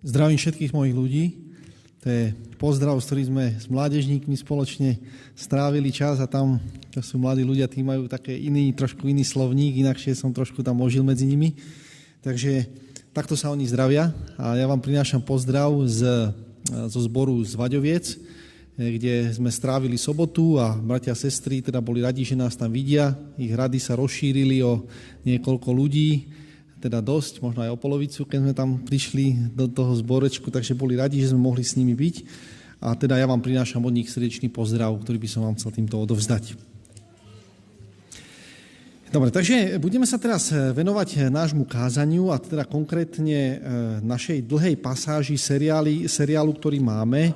Zdravím všetkých mojich ľudí. To je pozdrav, s ktorým sme s mládežníkmi spoločne strávili čas a tam, to sú mladí ľudia, tí majú také iný, trošku iný slovník, inakšie som trošku tam ožil medzi nimi. Takže takto sa oni zdravia a ja vám prinášam pozdrav z, zo zboru z Vaďoviec, kde sme strávili sobotu a bratia a sestry teda boli radi, že nás tam vidia. Ich rady sa rozšírili o niekoľko ľudí teda dosť, možno aj o polovicu, keď sme tam prišli do toho zborečku, takže boli radi, že sme mohli s nimi byť. A teda ja vám prinášam od nich srdečný pozdrav, ktorý by som vám chcel týmto odovzdať. Dobre, takže budeme sa teraz venovať nášmu kázaniu a teda konkrétne e, našej dlhej pasáži seriály, seriálu, ktorý máme.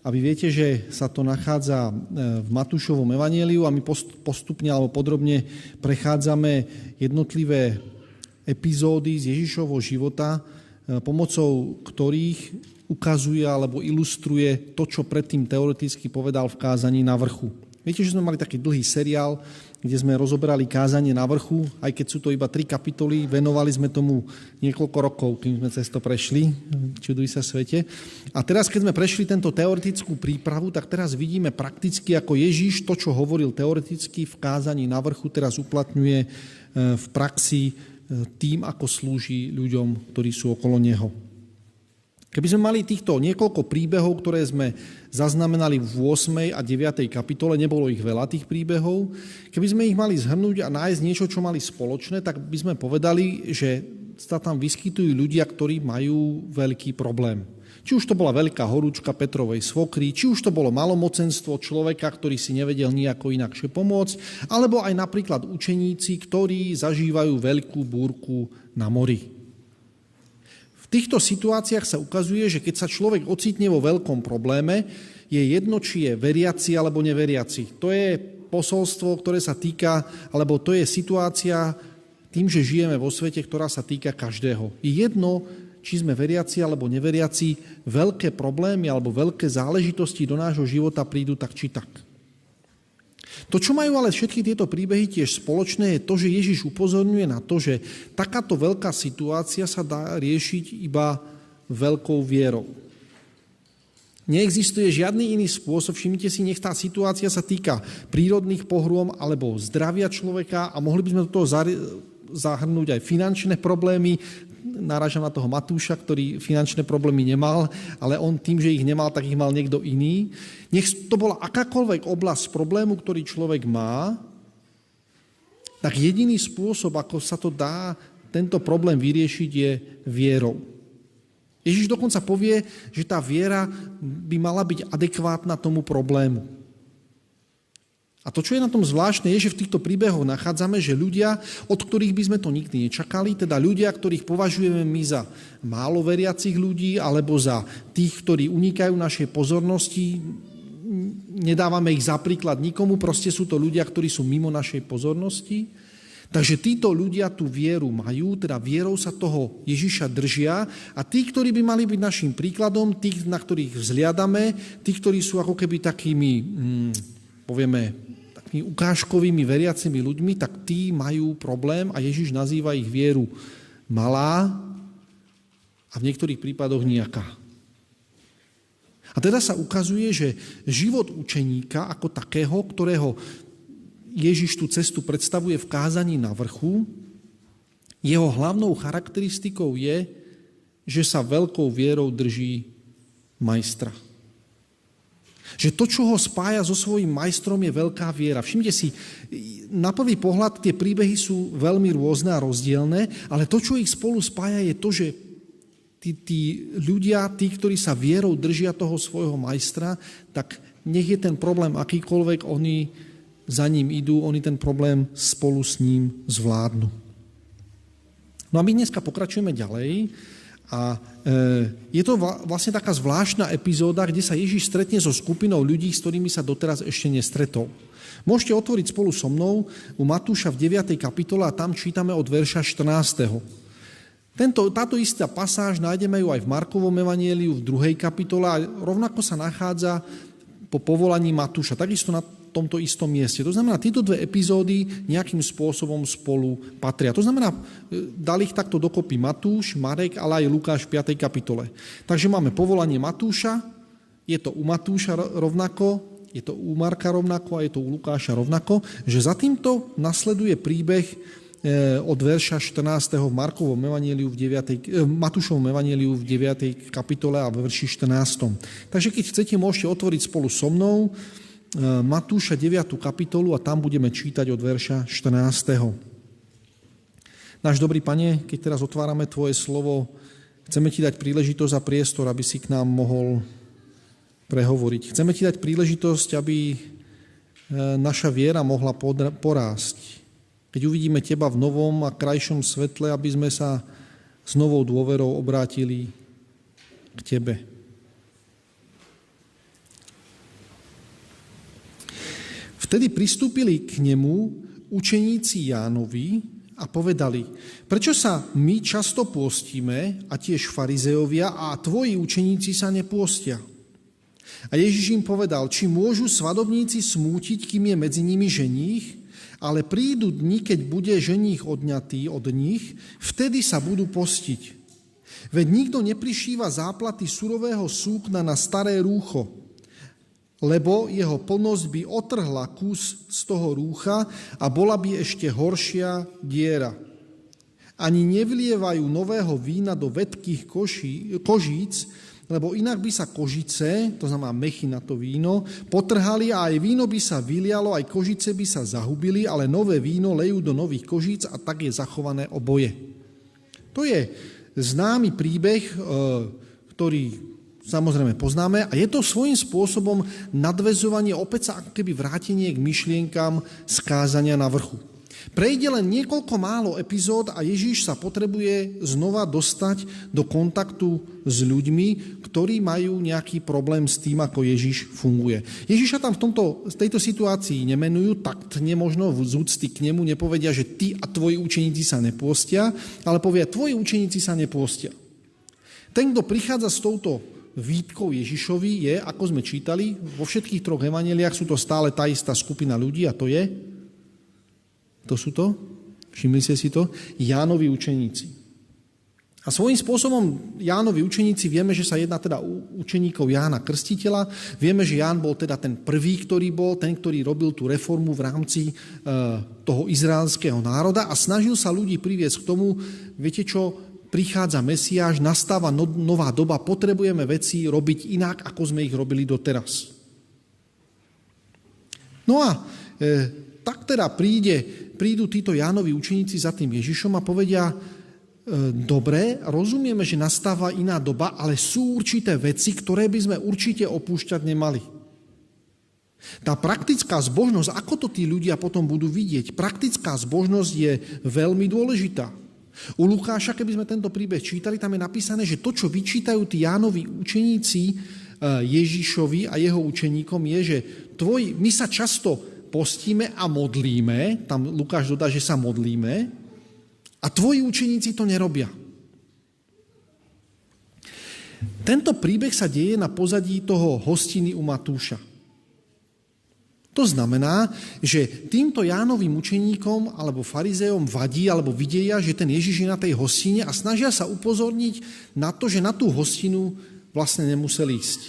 A vy viete, že sa to nachádza v Matúšovom evanieliu a my postupne alebo podrobne prechádzame jednotlivé epizódy z Ježišovho života, e, pomocou ktorých ukazuje alebo ilustruje to, čo predtým teoreticky povedal v kázaní na vrchu. Viete, že sme mali taký dlhý seriál, kde sme rozoberali kázanie na vrchu, aj keď sú to iba tri kapitoly, venovali sme tomu niekoľko rokov, kým sme cez to prešli, čuduj sa svete. A teraz, keď sme prešli tento teoretickú prípravu, tak teraz vidíme prakticky, ako Ježíš to, čo hovoril teoreticky v kázaní na vrchu, teraz uplatňuje e, v praxi tým, ako slúži ľuďom, ktorí sú okolo neho. Keby sme mali týchto niekoľko príbehov, ktoré sme zaznamenali v 8. a 9. kapitole, nebolo ich veľa tých príbehov, keby sme ich mali zhrnúť a nájsť niečo, čo mali spoločné, tak by sme povedali, že sa tam vyskytujú ľudia, ktorí majú veľký problém. Či už to bola veľká horúčka Petrovej svokry, či už to bolo malomocenstvo človeka, ktorý si nevedel nejako inakšie pomôcť, alebo aj napríklad učeníci, ktorí zažívajú veľkú búrku na mori. V týchto situáciách sa ukazuje, že keď sa človek ocitne vo veľkom probléme, je jedno, či je veriaci alebo neveriaci. To je posolstvo, ktoré sa týka, alebo to je situácia tým, že žijeme vo svete, ktorá sa týka každého. Je jedno, či sme veriaci alebo neveriaci, veľké problémy alebo veľké záležitosti do nášho života prídu tak či tak. To, čo majú ale všetky tieto príbehy tiež spoločné, je to, že Ježiš upozorňuje na to, že takáto veľká situácia sa dá riešiť iba veľkou vierou. Neexistuje žiadny iný spôsob, všimnite si, nech tá situácia sa týka prírodných pohrôm alebo zdravia človeka a mohli by sme do toho zahrnúť aj finančné problémy, narážam na toho Matúša, ktorý finančné problémy nemal, ale on tým, že ich nemal, tak ich mal niekto iný. Nech to bola akákoľvek oblasť problému, ktorý človek má, tak jediný spôsob, ako sa to dá tento problém vyriešiť, je vierou. Ježiš dokonca povie, že tá viera by mala byť adekvátna tomu problému. A to, čo je na tom zvláštne, je, že v týchto príbehoch nachádzame, že ľudia, od ktorých by sme to nikdy nečakali, teda ľudia, ktorých považujeme my za málo veriacich ľudí, alebo za tých, ktorí unikajú našej pozornosti, nedávame ich za príklad nikomu, proste sú to ľudia, ktorí sú mimo našej pozornosti. Takže títo ľudia tú vieru majú, teda vierou sa toho Ježiša držia a tí, ktorí by mali byť našim príkladom, tých, na ktorých vzliadame, tí, ktorí sú ako keby takými, hm, povieme, takými ukážkovými veriacimi ľuďmi, tak tí majú problém a Ježiš nazýva ich vieru malá a v niektorých prípadoch nejaká. A teda sa ukazuje, že život učeníka ako takého, ktorého Ježiš tú cestu predstavuje v kázaní na vrchu, jeho hlavnou charakteristikou je, že sa veľkou vierou drží majstra. Že to, čo ho spája so svojím majstrom, je veľká viera. Všimte si, na prvý pohľad tie príbehy sú veľmi rôzne a rozdielne, ale to, čo ich spolu spája, je to, že tí, tí ľudia, tí, ktorí sa vierou držia toho svojho majstra, tak nech je ten problém akýkoľvek, oni za ním idú, oni ten problém spolu s ním zvládnu. No a my dneska pokračujeme ďalej a e, je to vlastne taká zvláštna epizóda, kde sa Ježiš stretne so skupinou ľudí, s ktorými sa doteraz ešte nestretol. Môžete otvoriť spolu so mnou u Matúša v 9. kapitole a tam čítame od verša 14. Tento, táto istá pasáž nájdeme ju aj v Markovom evanieliu v 2. kapitole a rovnako sa nachádza po povolaní Matúša. Takisto na tomto istom mieste. To znamená, tieto dve epizódy nejakým spôsobom spolu patria. To znamená, e, dali ich takto dokopy Matúš, Marek, ale aj Lukáš v 5. kapitole. Takže máme povolanie Matúša, je to u Matúša rovnako, je to u Marka rovnako a je to u Lukáša rovnako, že za týmto nasleduje príbeh Eh, od verša 14. v Markovom evaníliu v 9. Eh, Matúšovom evaníliu v 9. kapitole a v verši 14. Takže keď chcete, môžete otvoriť spolu so mnou Matúša 9. kapitolu a tam budeme čítať od verša 14. Náš dobrý pane, keď teraz otvárame Tvoje slovo, chceme Ti dať príležitosť a priestor, aby si k nám mohol prehovoriť. Chceme Ti dať príležitosť, aby naša viera mohla porásť keď uvidíme Teba v novom a krajšom svetle, aby sme sa s novou dôverou obrátili k Tebe. Vtedy pristúpili k nemu učeníci Jánovi a povedali, prečo sa my často pôstime a tiež farizeovia a tvoji učeníci sa nepôstia? A Ježiš im povedal, či môžu svadobníci smútiť, kým je medzi nimi ženích, ale prídu dni, keď bude ženích odňatý od nich, vtedy sa budú postiť. Veď nikto neprišíva záplaty surového súkna na staré rúcho, lebo jeho plnosť by otrhla kus z toho rúcha a bola by ešte horšia diera. Ani nevlievajú nového vína do vedkých koší, kožíc, lebo inak by sa kožice, to znamená mechy na to víno, potrhali a aj víno by sa vylialo, aj kožice by sa zahubili, ale nové víno lejú do nových kožíc a tak je zachované oboje. To je známy príbeh, e, ktorý samozrejme poznáme a je to svojím spôsobom nadvezovanie, opäť sa ako keby vrátenie k myšlienkam skázania na vrchu. Prejde len niekoľko málo epizód a Ježíš sa potrebuje znova dostať do kontaktu s ľuďmi, ktorí majú nejaký problém s tým, ako Ježíš funguje. Ježíša tam v, tomto, v tejto situácii nemenujú, tak nemožno v zúcty k nemu nepovedia, že ty a tvoji učeníci sa nepôstia, ale povia, tvoji učeníci sa nepôstia. Ten, kto prichádza s touto výtkou Ježišovi je, ako sme čítali, vo všetkých troch evaneliách sú to stále tá istá skupina ľudí a to je to sú to? Všimli ste si to? Jánovi učeníci. A svojím spôsobom Jánovi učeníci vieme, že sa jedná teda učeníkov Jána Krstiteľa. Vieme, že Ján bol teda ten prvý, ktorý bol, ten, ktorý robil tú reformu v rámci e, toho izraelského národa a snažil sa ľudí priviesť k tomu, viete čo, prichádza Mesiáš, nastáva no, nová doba, potrebujeme veci robiť inak, ako sme ich robili doteraz. No a e, tak teda príde prídu títo Jánovi učeníci za tým Ježišom a povedia, e, dobre, rozumieme, že nastáva iná doba, ale sú určité veci, ktoré by sme určite opúšťať nemali. Tá praktická zbožnosť, ako to tí ľudia potom budú vidieť, praktická zbožnosť je veľmi dôležitá. U Lukáša, keby sme tento príbeh čítali, tam je napísané, že to, čo vyčítajú tí Jánovi učeníci e, Ježišovi a jeho učeníkom, je, že tvoj, my sa často postíme a modlíme, tam Lukáš dodá, že sa modlíme, a tvoji učeníci to nerobia. Tento príbeh sa deje na pozadí toho hostiny u Matúša. To znamená, že týmto Jánovým učeníkom alebo farizeom vadí alebo videja, že ten Ježiš je na tej hostine a snažia sa upozorniť na to, že na tú hostinu vlastne nemuseli ísť.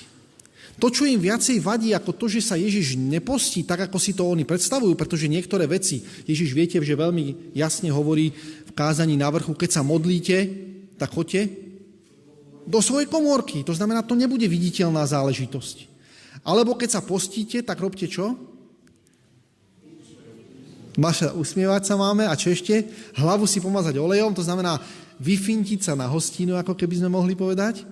To, čo im viacej vadí ako to, že sa Ježiš nepostí tak, ako si to oni predstavujú, pretože niektoré veci, Ježiš viete, že veľmi jasne hovorí v kázaní na vrchu, keď sa modlíte, tak choďte do svojej komórky. To znamená, to nebude viditeľná záležitosť. Alebo keď sa postíte, tak robte čo? Maša, usmievať sa máme a čo ešte? Hlavu si pomazať olejom, to znamená vyfintiť sa na hostinu, ako keby sme mohli povedať.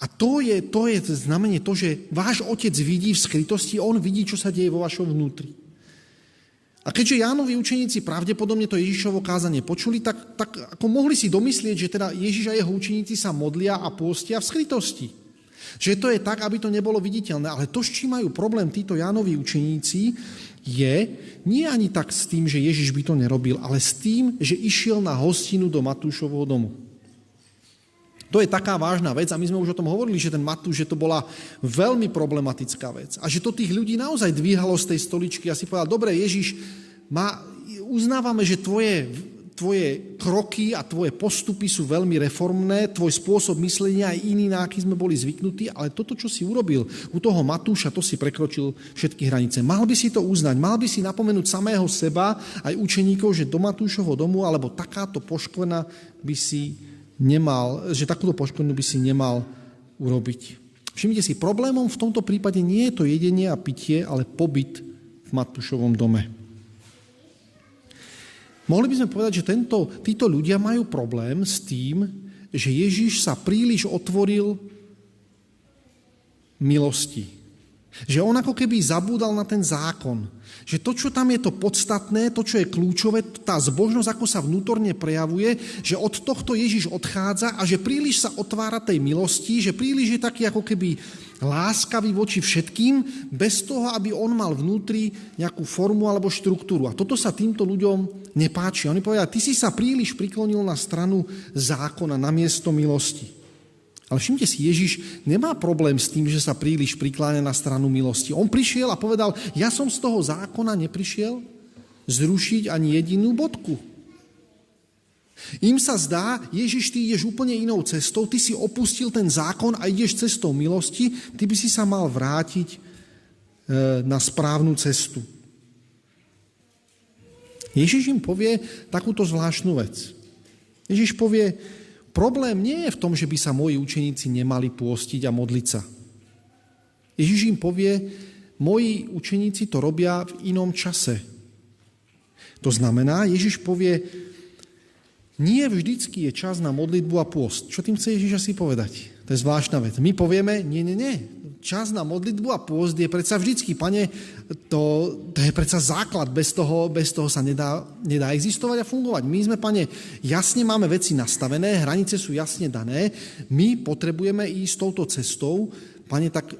A to je, to je znamenie to, že váš otec vidí v skrytosti, on vidí, čo sa deje vo vašom vnútri. A keďže Jánovi učeníci pravdepodobne to Ježišovo kázanie počuli, tak, tak ako mohli si domyslieť, že teda Ježiš a jeho učeníci sa modlia a pôstia v skrytosti. Že to je tak, aby to nebolo viditeľné. Ale to, s čím majú problém títo Jánovi učeníci, je nie ani tak s tým, že Ježiš by to nerobil, ale s tým, že išiel na hostinu do Matúšovho domu. To je taká vážna vec a my sme už o tom hovorili, že ten Matúš, že to bola veľmi problematická vec a že to tých ľudí naozaj dvíhalo z tej stoličky a si povedal, dobre Ježiš, má, uznávame, že tvoje tvoje kroky a tvoje postupy sú veľmi reformné, tvoj spôsob myslenia je iný, na aký sme boli zvyknutí, ale toto, čo si urobil u toho Matúša, to si prekročil všetky hranice. Mal by si to uznať, mal by si napomenúť samého seba, aj učeníkov, že do Matúšovho domu, alebo takáto poškvrna by si nemal, že takúto poškvrnu by si nemal urobiť. Všimnite si, problémom v tomto prípade nie je to jedenie a pitie, ale pobyt v Matúšovom dome. Mohli by sme povedať, že tento, títo ľudia majú problém s tým, že Ježiš sa príliš otvoril milosti. Že on ako keby zabúdal na ten zákon. Že to, čo tam je to podstatné, to, čo je kľúčové, tá zbožnosť, ako sa vnútorne prejavuje, že od tohto Ježiš odchádza a že príliš sa otvára tej milosti, že príliš je taký ako keby láskavý voči všetkým, bez toho, aby on mal vnútri nejakú formu alebo štruktúru. A toto sa týmto ľuďom nepáči. Oni povedia, ty si sa príliš priklonil na stranu zákona, na miesto milosti. Ale všimte si, Ježiš nemá problém s tým, že sa príliš prikláňa na stranu milosti. On prišiel a povedal, ja som z toho zákona neprišiel zrušiť ani jedinú bodku. Im sa zdá, Ježiš, ty ideš úplne inou cestou, ty si opustil ten zákon a ideš cestou milosti, ty by si sa mal vrátiť e, na správnu cestu. Ježiš im povie takúto zvláštnu vec. Ježiš povie, Problém nie je v tom, že by sa moji učeníci nemali pôstiť a modliť sa. Ježiš im povie, moji učeníci to robia v inom čase. To znamená, Ježiš povie, nie vždycky je čas na modlitbu a pôst. Čo tým chce Ježiš asi povedať? To je zvláštna vec. My povieme, nie, nie, nie čas na modlitbu a pôst je predsa vždycky, pane, to, to je predsa základ, bez toho, bez toho sa nedá, nedá existovať a fungovať. My sme, pane, jasne máme veci nastavené, hranice sú jasne dané, my potrebujeme ísť touto cestou, pane, tak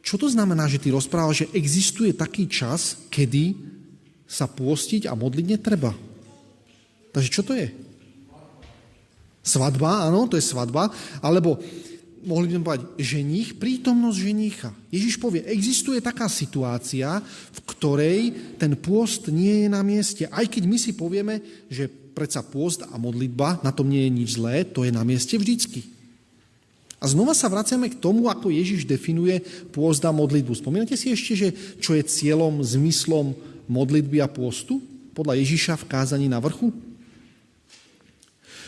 čo to znamená, že ty rozprávaš, že existuje taký čas, kedy sa pôstiť a modliť netreba? Takže čo to je? Svadba, áno, to je svadba, alebo mohli by sme povedať, ženích, prítomnosť ženícha. Ježiš povie, existuje taká situácia, v ktorej ten pôst nie je na mieste. Aj keď my si povieme, že predsa pôst a modlitba, na tom nie je nič zlé, to je na mieste vždycky. A znova sa vraciame k tomu, ako Ježiš definuje pôst a modlitbu. Spomínate si ešte, že čo je cieľom, zmyslom modlitby a pôstu? Podľa Ježiša v kázaní na vrchu?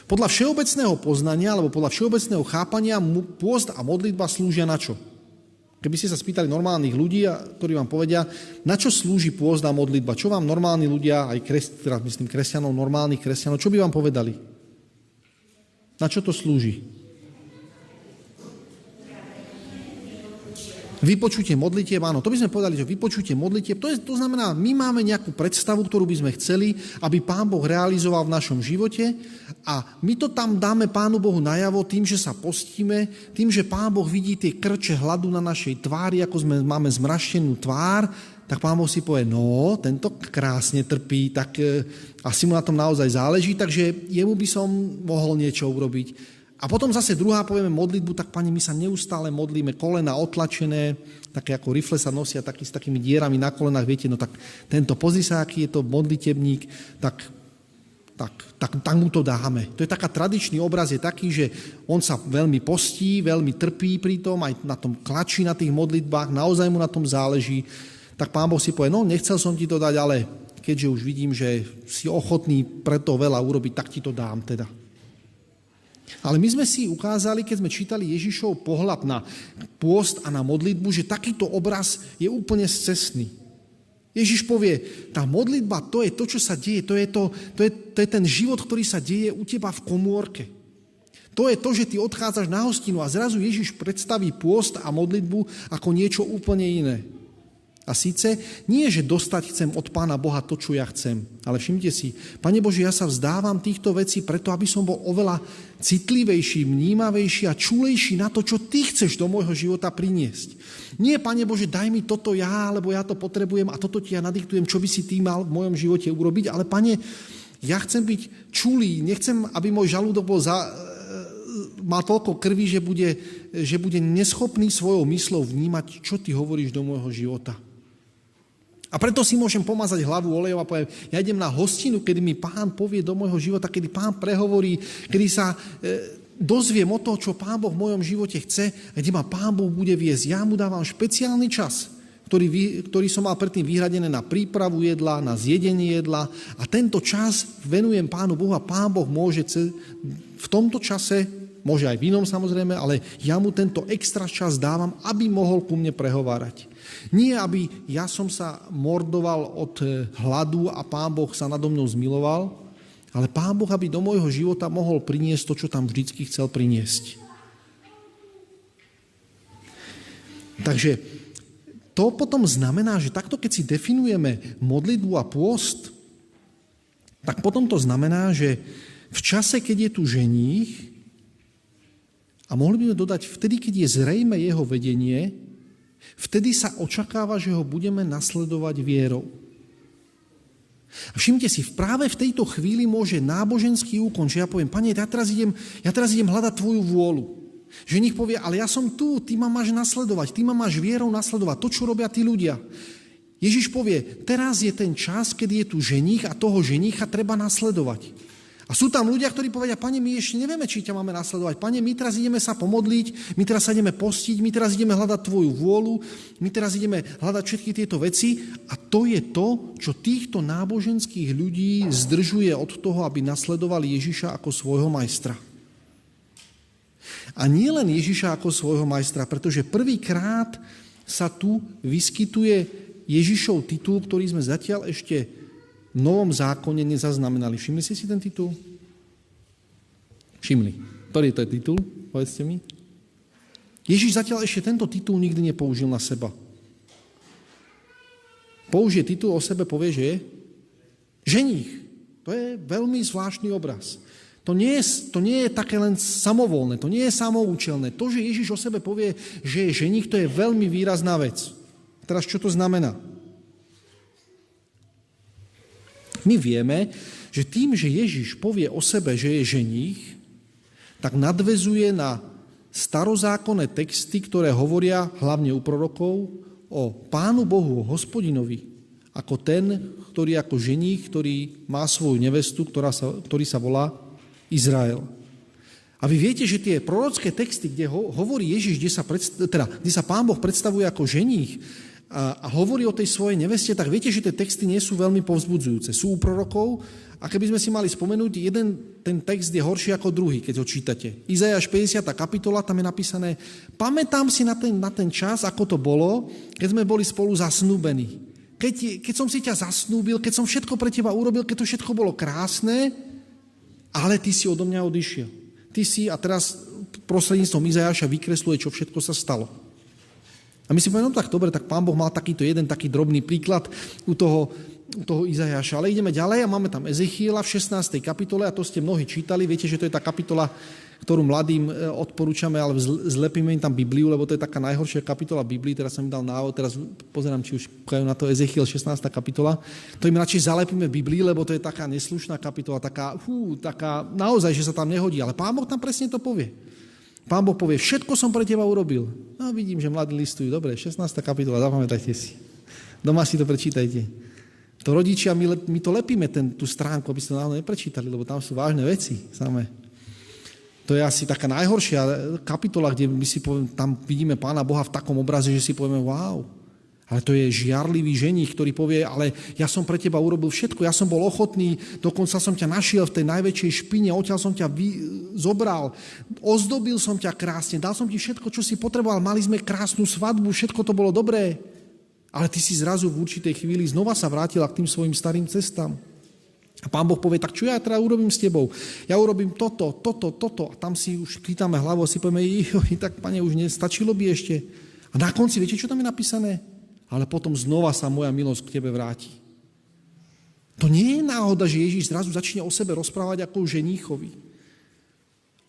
Podľa všeobecného poznania alebo podľa všeobecného chápania pôst a modlitba slúžia na čo? Keby ste sa spýtali normálnych ľudí, ktorí vám povedia, na čo slúži pôst a modlitba, čo vám normálni ľudia, aj kres, teda myslím kresťanov, normálnych kresťanov, čo by vám povedali? Na čo to slúži? Vypočutie modlitieb, áno, to by sme povedali, že vypočutie modlitieb, to, je, to znamená, my máme nejakú predstavu, ktorú by sme chceli, aby Pán Boh realizoval v našom živote a my to tam dáme Pánu Bohu najavo tým, že sa postíme, tým, že Pán Boh vidí tie krče hladu na našej tvári, ako sme, máme zmraštenú tvár, tak Pán Boh si povie, no, tento krásne trpí, tak e, asi mu na tom naozaj záleží, takže jemu by som mohol niečo urobiť. A potom zase druhá povieme modlitbu, tak pani, my sa neustále modlíme, kolena otlačené, také ako rifle sa nosia taký, s takými dierami na kolenách, viete, no tak tento pozri sa, aký je to modlitebník, tak, tak, tak, tak mu to dáme. To je taká tradičný obraz, je taký, že on sa veľmi postí, veľmi trpí pri tom, aj na tom klačí na tých modlitbách, naozaj mu na tom záleží, tak pán Boh si povie, no nechcel som ti to dať, ale keďže už vidím, že si ochotný preto veľa urobiť, tak ti to dám teda. Ale my sme si ukázali, keď sme čítali Ježišov pohľad na pôst a na modlitbu, že takýto obraz je úplne scestný. Ježiš povie, tá modlitba, to je to, čo sa deje, to je, to, to, je, to je ten život, ktorý sa deje u teba v komórke. To je to, že ty odchádzaš na hostinu a zrazu Ježiš predstaví pôst a modlitbu ako niečo úplne iné. A síce nie, že dostať chcem od Pána Boha to, čo ja chcem, ale všimte si, Pane Bože, ja sa vzdávam týchto vecí preto, aby som bol oveľa citlivejší, vnímavejší a čulejší na to, čo Ty chceš do môjho života priniesť. Nie, Pane Bože, daj mi toto ja, lebo ja to potrebujem a toto Ti ja nadiktujem, čo by si Ty mal v mojom živote urobiť, ale Pane, ja chcem byť čulý, nechcem, aby môj žalúdok bol za, má toľko krvi, že bude, že bude neschopný svojou myslou vnímať, čo ty hovoríš do môjho života. A preto si môžem pomazať hlavu olejom a poviem, ja idem na hostinu, kedy mi pán povie do môjho života, kedy pán prehovorí, kedy sa e, dozviem o to, čo pán Boh v mojom živote chce, kde ma pán Boh bude viesť. Ja mu dávam špeciálny čas, ktorý, ktorý som mal predtým vyhradené na prípravu jedla, na zjedenie jedla a tento čas venujem pánu Bohu a pán Boh môže v tomto čase môže aj v inom samozrejme, ale ja mu tento extra čas dávam, aby mohol ku mne prehovárať. Nie, aby ja som sa mordoval od eh, hladu a pán Boh sa nado mnou zmiloval, ale pán Boh, aby do môjho života mohol priniesť to, čo tam vždycky chcel priniesť. Takže to potom znamená, že takto keď si definujeme modlitbu a pôst, tak potom to znamená, že v čase, keď je tu ženích, a mohli by sme dodať, vtedy, keď je zrejme jeho vedenie, vtedy sa očakáva, že ho budeme nasledovať vierou. A všimte si, práve v tejto chvíli môže náboženský úkon, že ja poviem, pane, ja teraz idem, ja teraz idem hľadať tvoju vôľu. Že nich povie, ale ja som tu, ty ma máš nasledovať, ty ma máš vierou nasledovať, to, čo robia tí ľudia. Ježiš povie, teraz je ten čas, kedy je tu ženích a toho ženicha treba nasledovať. A sú tam ľudia, ktorí povedia, pane, my ešte nevieme, či ťa máme nasledovať. Pane, my teraz ideme sa pomodliť, my teraz sa ideme postiť, my teraz ideme hľadať tvoju vôľu, my teraz ideme hľadať všetky tieto veci. A to je to, čo týchto náboženských ľudí zdržuje od toho, aby nasledovali Ježiša ako svojho majstra. A nie len Ježiša ako svojho majstra, pretože prvýkrát sa tu vyskytuje Ježišov titul, ktorý sme zatiaľ ešte v Novom zákone nezaznamenali. Všimli ste si ten titul? Všimli. Ktorý to je titul? Povedzte mi. Ježiš zatiaľ ešte tento titul nikdy nepoužil na seba. Použije titul o sebe, povie, že je ženích. To je veľmi zvláštny obraz. To nie, je, to nie je také len samovolné, to nie je samoučelné. To, že Ježiš o sebe povie, že je ženích, to je veľmi výrazná vec. Teraz čo to znamená? My vieme, že tým, že Ježiš povie o sebe, že je ženích, tak nadvezuje na starozákonné texty, ktoré hovoria hlavne u prorokov o Pánu Bohu, o hospodinovi, ako ten, ktorý ako ženích, ktorý má svoju nevestu, ktorá sa, ktorý sa volá Izrael. A vy viete, že tie prorocké texty, kde hovorí Ježiš, kde sa, predstav, teda, kde sa Pán Boh predstavuje ako ženích, a, hovorí o tej svojej neveste, tak viete, že tie texty nie sú veľmi povzbudzujúce. Sú u prorokov a keby sme si mali spomenúť, jeden ten text je horší ako druhý, keď ho čítate. Izajáš 50. kapitola, tam je napísané, pamätám si na ten, na ten čas, ako to bolo, keď sme boli spolu zasnúbení. Keď, keď som si ťa zasnúbil, keď som všetko pre teba urobil, keď to všetko bolo krásne, ale ty si odo mňa odišiel. Ty si, a teraz prostredníctvom Izajaša vykresluje, čo všetko sa stalo. A my si povieme, no tak dobre, tak pán Boh mal takýto jeden taký drobný príklad u toho, u toho Izajaša. Ale ideme ďalej a máme tam Ezechiela v 16. kapitole a to ste mnohí čítali. Viete, že to je tá kapitola, ktorú mladým e, odporúčame, ale zlepíme im tam Bibliu, lebo to je taká najhoršia kapitola Biblii. Teraz som im dal návod, teraz pozerám, či už kajú na to Ezechiel 16. kapitola. To im radšej zalepíme Biblii, lebo to je taká neslušná kapitola, taká, hú, taká naozaj, že sa tam nehodí. Ale pán Boh tam presne to povie. Pán Boh povie, všetko som pre teba urobil. No vidím, že mladí listujú. Dobre, 16. kapitola, zapamätajte si. Doma si to prečítajte. To rodičia, my, my to lepíme, ten, tú stránku, aby ste to neprečítali, lebo tam sú vážne veci samé. To je asi taká najhoršia kapitola, kde my si poviem, tam vidíme Pána Boha v takom obraze, že si povieme, wow, ale to je žiarlivý ženich, ktorý povie, ale ja som pre teba urobil všetko, ja som bol ochotný, dokonca som ťa našiel v tej najväčšej špine, odtiaľ som ťa vy, zobral, ozdobil som ťa krásne, dal som ti všetko, čo si potreboval, mali sme krásnu svadbu, všetko to bolo dobré. Ale ty si zrazu v určitej chvíli znova sa vrátila k tým svojim starým cestám. A pán Boh povie, tak čo ja teda urobím s tebou? Ja urobím toto, toto, toto. A tam si už chytáme hlavu a si povieme, tak pane, už nestačilo by ešte. A na konci, viete, čo tam je napísané? Ale potom znova sa moja milosť k tebe vráti. To nie je náhoda, že Ježíš zrazu začne o sebe rozprávať ako ženíchovi.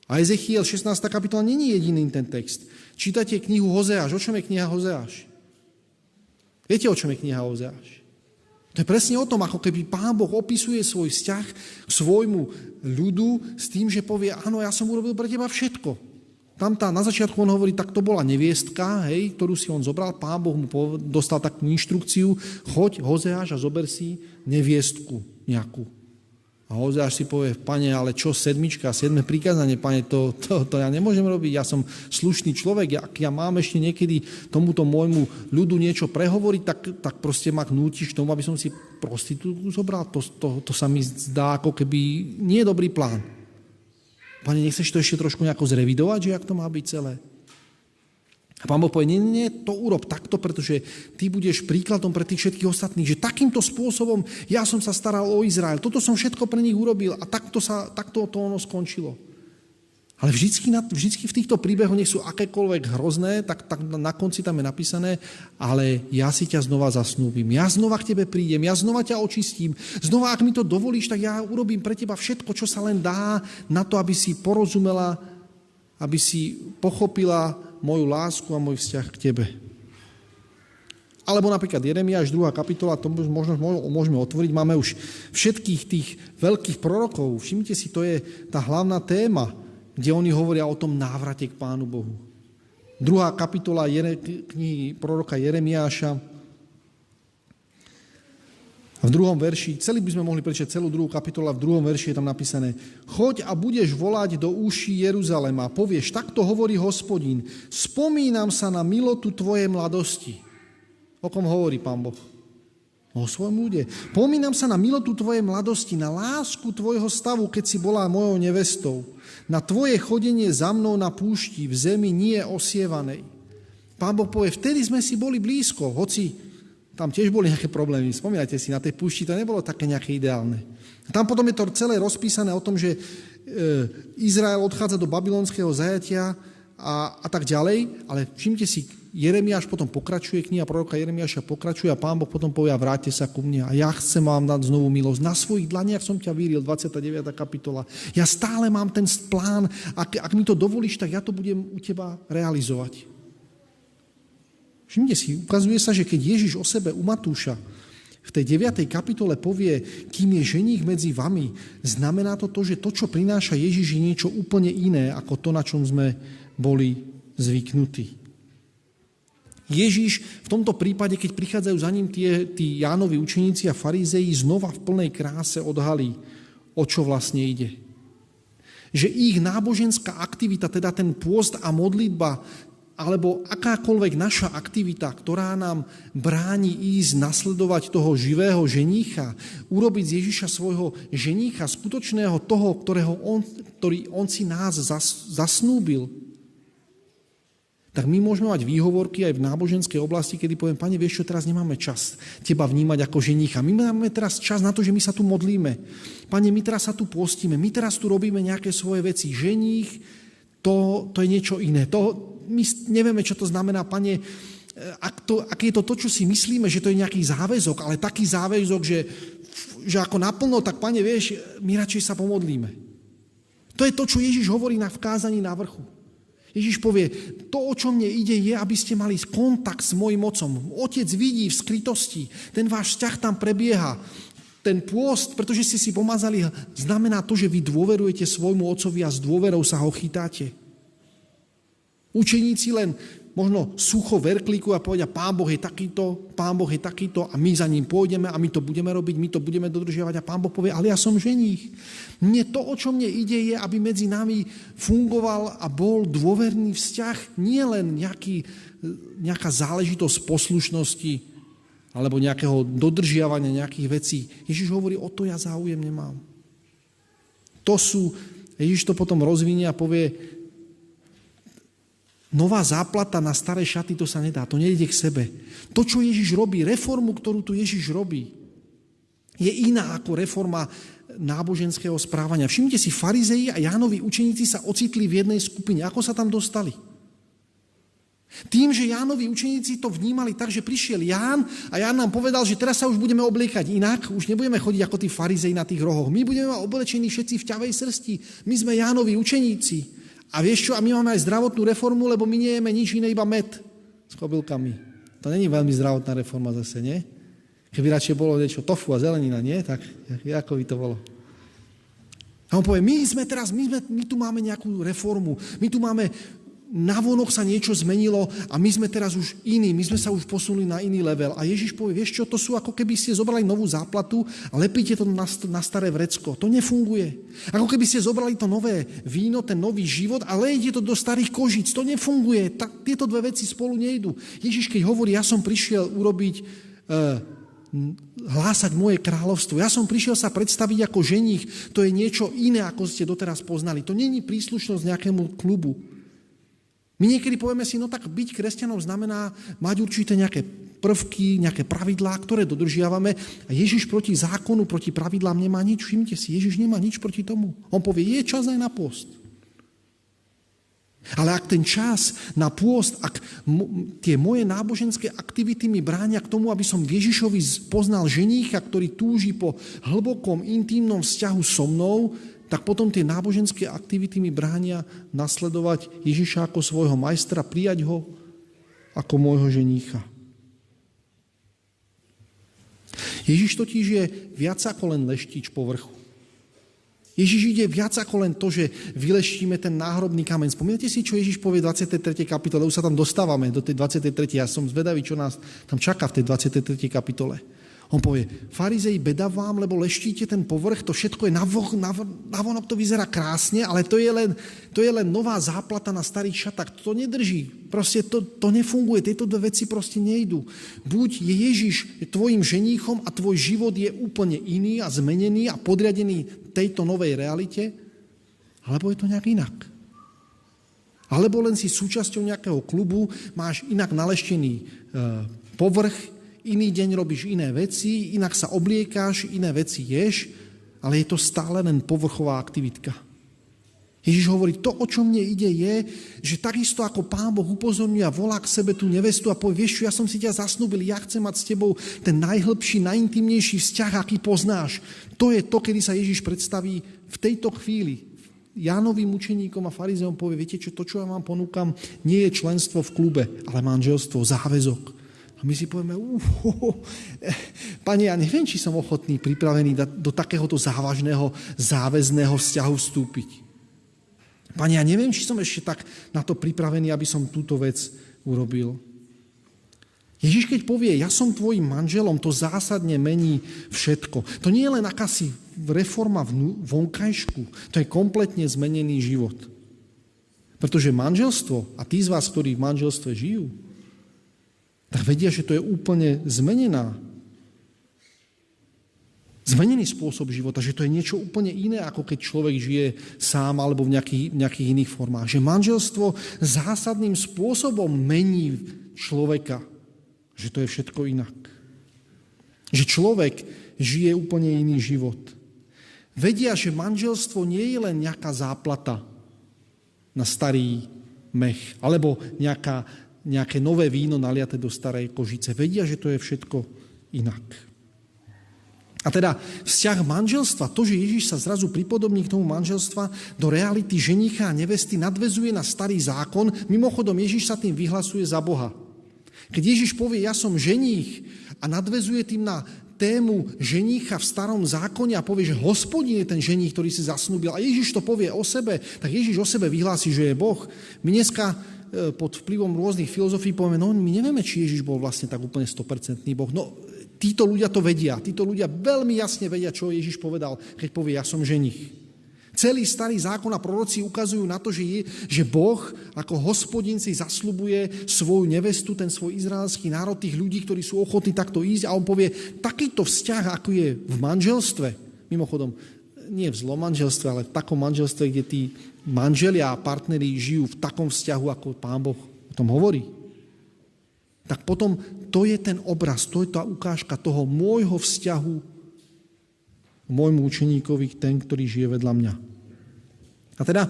A Ezechiel 16. kapitola není jediný ten text. Čítate knihu Hozeáš. O čom je kniha Hozeáš? Viete, o čom je kniha Hozeáš? To je presne o tom, ako keby Pán Boh opisuje svoj vzťah k svojmu ľudu s tým, že povie, áno, ja som urobil pre teba všetko. Tam tá, na začiatku on hovorí, tak to bola neviestka, hej, ktorú si on zobral, pán Boh mu dostal takú inštrukciu, choď, Hozeáš a zober si neviestku nejakú. A Hozeáš si povie, pane, ale čo sedmička, sedme prikázanie, pane, to, to, to ja nemôžem robiť, ja som slušný človek, ak ja mám ešte niekedy tomuto môjmu ľudu niečo prehovoriť, tak, tak proste ma knútiš tomu, aby som si prostitútku zobral. To, to, to sa mi zdá ako keby nie dobrý plán. Pane, nechceš to ešte trošku nejako zrevidovať, že jak to má byť celé? A pán Boh povie, nie, nie, to urob takto, pretože ty budeš príkladom pre tých všetkých ostatných, že takýmto spôsobom ja som sa staral o Izrael, toto som všetko pre nich urobil a takto, sa, takto to ono skončilo. Ale vždycky, vždycky v týchto príbehoch nech sú akékoľvek hrozné, tak, tak na konci tam je napísané, ale ja si ťa znova zasnúbim, ja znova k tebe prídem, ja znova ťa očistím, znova ak mi to dovolíš, tak ja urobím pre teba všetko, čo sa len dá na to, aby si porozumela, aby si pochopila moju lásku a môj vzťah k tebe. Alebo napríklad Jeremiáš, 2. kapitola, to možno môžeme otvoriť, máme už všetkých tých veľkých prorokov. Všimnite si, to je tá hlavná téma kde oni hovoria o tom návrate k Pánu Bohu. Druhá kapitola knihy proroka Jeremiáša. A v druhom verši, celý by sme mohli prečítať celú druhú kapitolu, a v druhom verši je tam napísané Choď a budeš volať do uší Jeruzalema. Povieš, takto hovorí hospodín, spomínam sa na milotu tvojej mladosti. O kom hovorí pán Boh? O svojom ľude. Pomínam sa na milotu tvojej mladosti, na lásku tvojho stavu, keď si bola mojou nevestou. Na tvoje chodenie za mnou na púšti, v zemi nie osievanej. Pán Boh povie, vtedy sme si boli blízko, hoci tam tiež boli nejaké problémy. Spomínajte si, na tej púšti to nebolo také nejaké ideálne. Tam potom je to celé rozpísané o tom, že e, Izrael odchádza do babylonského zajatia a, a tak ďalej, ale všimte si, Jeremiáš potom pokračuje, kniha proroka Jeremiáša pokračuje a pán Boh potom povie, vráťte sa ku mne a ja chcem vám dať znovu milosť. Na svojich dlaniach som ťa vyril, 29. kapitola. Ja stále mám ten plán, ak, ak mi to dovolíš, tak ja to budem u teba realizovať. Všimte si, ukazuje sa, že keď Ježiš o sebe u Matúša v tej 9. kapitole povie, kým je ženích medzi vami, znamená to to, že to, čo prináša Ježiš, je niečo úplne iné ako to, na čom sme boli zvyknutí. Ježiš v tomto prípade, keď prichádzajú za ním tie, tí Jánovi učeníci a farizei, znova v plnej kráse odhalí, o čo vlastne ide. Že ich náboženská aktivita, teda ten pôst a modlitba, alebo akákoľvek naša aktivita, ktorá nám bráni ísť nasledovať toho živého ženícha, urobiť z Ježiša svojho ženícha, skutočného toho, ktorého on, ktorý on si nás zas, zasnúbil, tak my môžeme mať výhovorky aj v náboženskej oblasti, kedy poviem, pane, vieš čo, teraz nemáme čas teba vnímať ako ženicha. My máme teraz čas na to, že my sa tu modlíme. Pane, my teraz sa tu postíme, my teraz tu robíme nejaké svoje veci. Ženích, to, to je niečo iné. To, my nevieme, čo to znamená, pane, ak, to, ak je to to, čo si myslíme, že to je nejaký záväzok, ale taký záväzok, že, že ako naplno, tak pane, vieš, my radšej sa pomodlíme. To je to, čo Ježiš hovorí na vkázaní na vrchu. Ježiš povie, to, o čo mne ide, je, aby ste mali kontakt s mojim otcom. Otec vidí v skrytosti, ten váš vzťah tam prebieha. Ten pôst, pretože ste si pomazali, znamená to, že vy dôverujete svojmu otcovi a s dôverou sa ho chytáte. Učeníci len možno sucho verklíku a povedia, pán Boh je takýto, pán Boh je takýto a my za ním pôjdeme a my to budeme robiť, my to budeme dodržiavať a pán Boh povie, ale ja som ženích. Mne to, o čo mne ide, je, aby medzi nami fungoval a bol dôverný vzťah, nie len nejaký, nejaká záležitosť poslušnosti alebo nejakého dodržiavania nejakých vecí. Ježiš hovorí, o to ja záujem nemám. To sú, Ježiš to potom rozvinie a povie, Nová záplata na staré šaty, to sa nedá, to nejde k sebe. To, čo Ježiš robí, reformu, ktorú tu Ježiš robí, je iná ako reforma náboženského správania. Všimnite si, farizei a Jánovi učeníci sa ocitli v jednej skupine. Ako sa tam dostali? Tým, že Jánovi učeníci to vnímali tak, že prišiel Ján a Ján nám povedal, že teraz sa už budeme obliekať inak, už nebudeme chodiť ako tí farizei na tých rohoch. My budeme oblečení všetci v ťavej srsti. My sme Jánovi učeníci. A vieš čo, a my máme aj zdravotnú reformu, lebo my nejeme nič iné, iba med s kobylkami. To není veľmi zdravotná reforma zase, nie? Keby radšej bolo niečo tofu a zelenina, nie? Tak ako by to bolo? A on povie, my sme teraz, my, sme, my tu máme nejakú reformu, my tu máme navonok sa niečo zmenilo a my sme teraz už iní, my sme sa už posunuli na iný level. A Ježiš povie, vieš čo, to sú ako keby ste zobrali novú záplatu a lepíte to na, na staré vrecko. To nefunguje. Ako keby ste zobrali to nové víno, ten nový život a lejete to do starých kožíc. To nefunguje. Ta, tieto dve veci spolu nejdu. Ježiš, keď hovorí, ja som prišiel urobiť, e, hlásať moje kráľovstvo. Ja som prišiel sa predstaviť ako ženich. To je niečo iné, ako ste doteraz poznali. To není príslušnosť nejakému klubu. My niekedy povieme si, no tak byť kresťanom znamená mať určité nejaké prvky, nejaké pravidlá, ktoré dodržiavame a Ježiš proti zákonu, proti pravidlám nemá nič. Všimnite si, Ježiš nemá nič proti tomu. On povie, je čas aj na post. Ale ak ten čas na pôst, ak tie moje náboženské aktivity mi bránia k tomu, aby som Ježišovi poznal ženícha, ktorý túži po hlbokom, intimnom vzťahu so mnou, tak potom tie náboženské aktivity mi bránia nasledovať Ježiša ako svojho majstra, prijať ho ako môjho ženícha. Ježiš totiž je viac ako len leštič povrchu. Ježiš ide viac ako len to, že vyleštíme ten náhrobný kameň. Spomínate si, čo Ježiš povie v 23. kapitole? Už sa tam dostávame do tej 23. Ja som zvedavý, čo nás tam čaká v tej 23. kapitole. On povie, farizej, beda vám, lebo leštíte ten povrch, to všetko je navonok, navonok to vyzerá krásne, ale to je, len, to je len nová záplata na starých šatách. To nedrží. Proste to, to nefunguje. Tieto dve veci proste nejdú. Buď je Ježiš tvojim ženíchom a tvoj život je úplne iný a zmenený a podriadený tejto novej realite, alebo je to nejak inak. Alebo len si súčasťou nejakého klubu, máš inak naleštený e, povrch, iný deň robíš iné veci, inak sa obliekáš, iné veci ješ, ale je to stále len povrchová aktivitka. Ježiš hovorí, to, o čo mne ide, je, že takisto ako Pán Boh upozorňuje a volá k sebe tú nevestu a povie, vieš čo, ja som si ťa zasnúbil, ja chcem mať s tebou ten najhlbší, najintimnejší vzťah, aký poznáš. To je to, kedy sa Ježiš predstaví v tejto chvíli. Jánovým učeníkom a farizeom povie, viete čo, to, čo ja vám ponúkam, nie je členstvo v klube, ale manželstvo, záväzok. A my si povieme, pane, ja neviem, či som ochotný, pripravený do takéhoto závažného, záväzného vzťahu vstúpiť. Pane, ja neviem, či som ešte tak na to pripravený, aby som túto vec urobil. Ježiš, keď povie, ja som tvojim manželom, to zásadne mení všetko. To nie je len akási reforma vonkajšku, to je kompletne zmenený život. Pretože manželstvo, a tí z vás, ktorí v manželstve žijú, tak vedia, že to je úplne zmenená. Zmenený spôsob života, že to je niečo úplne iné, ako keď človek žije sám alebo v nejakých, nejakých iných formách. Že manželstvo zásadným spôsobom mení človeka. Že to je všetko inak. Že človek žije úplne iný život. Vedia, že manželstvo nie je len nejaká záplata na starý mech, alebo nejaká nejaké nové víno naliate do starej kožice. Vedia, že to je všetko inak. A teda vzťah manželstva, to, že Ježiš sa zrazu pripodobní k tomu manželstva do reality ženicha a nevesty, nadvezuje na starý zákon. Mimochodom, Ježiš sa tým vyhlasuje za Boha. Keď Ježiš povie, ja som ženích a nadvezuje tým na tému ženícha v starom zákone a povie, že hospodin je ten ženích, ktorý si zasnúbil a Ježiš to povie o sebe, tak Ježiš o sebe vyhlási, že je Boh. My dneska pod vplyvom rôznych filozofií povieme, no my nevieme, či Ježiš bol vlastne tak úplne 100% Boh. No títo ľudia to vedia. Títo ľudia veľmi jasne vedia, čo Ježiš povedal, keď povie, ja som ženich. Celý starý zákon a proroci ukazujú na to, že, je, že Boh ako hospodin si zaslubuje svoju nevestu, ten svoj izraelský národ, tých ľudí, ktorí sú ochotní takto ísť a on povie, takýto vzťah, ako je v manželstve, mimochodom, nie v zlom manželstve, ale v takom manželstve, kde tí manželia a partneri žijú v takom vzťahu, ako Pán Boh o tom hovorí, tak potom to je ten obraz, to je tá ukážka toho môjho vzťahu k môjmu učeníkovi, ten, ktorý žije vedľa mňa. A teda,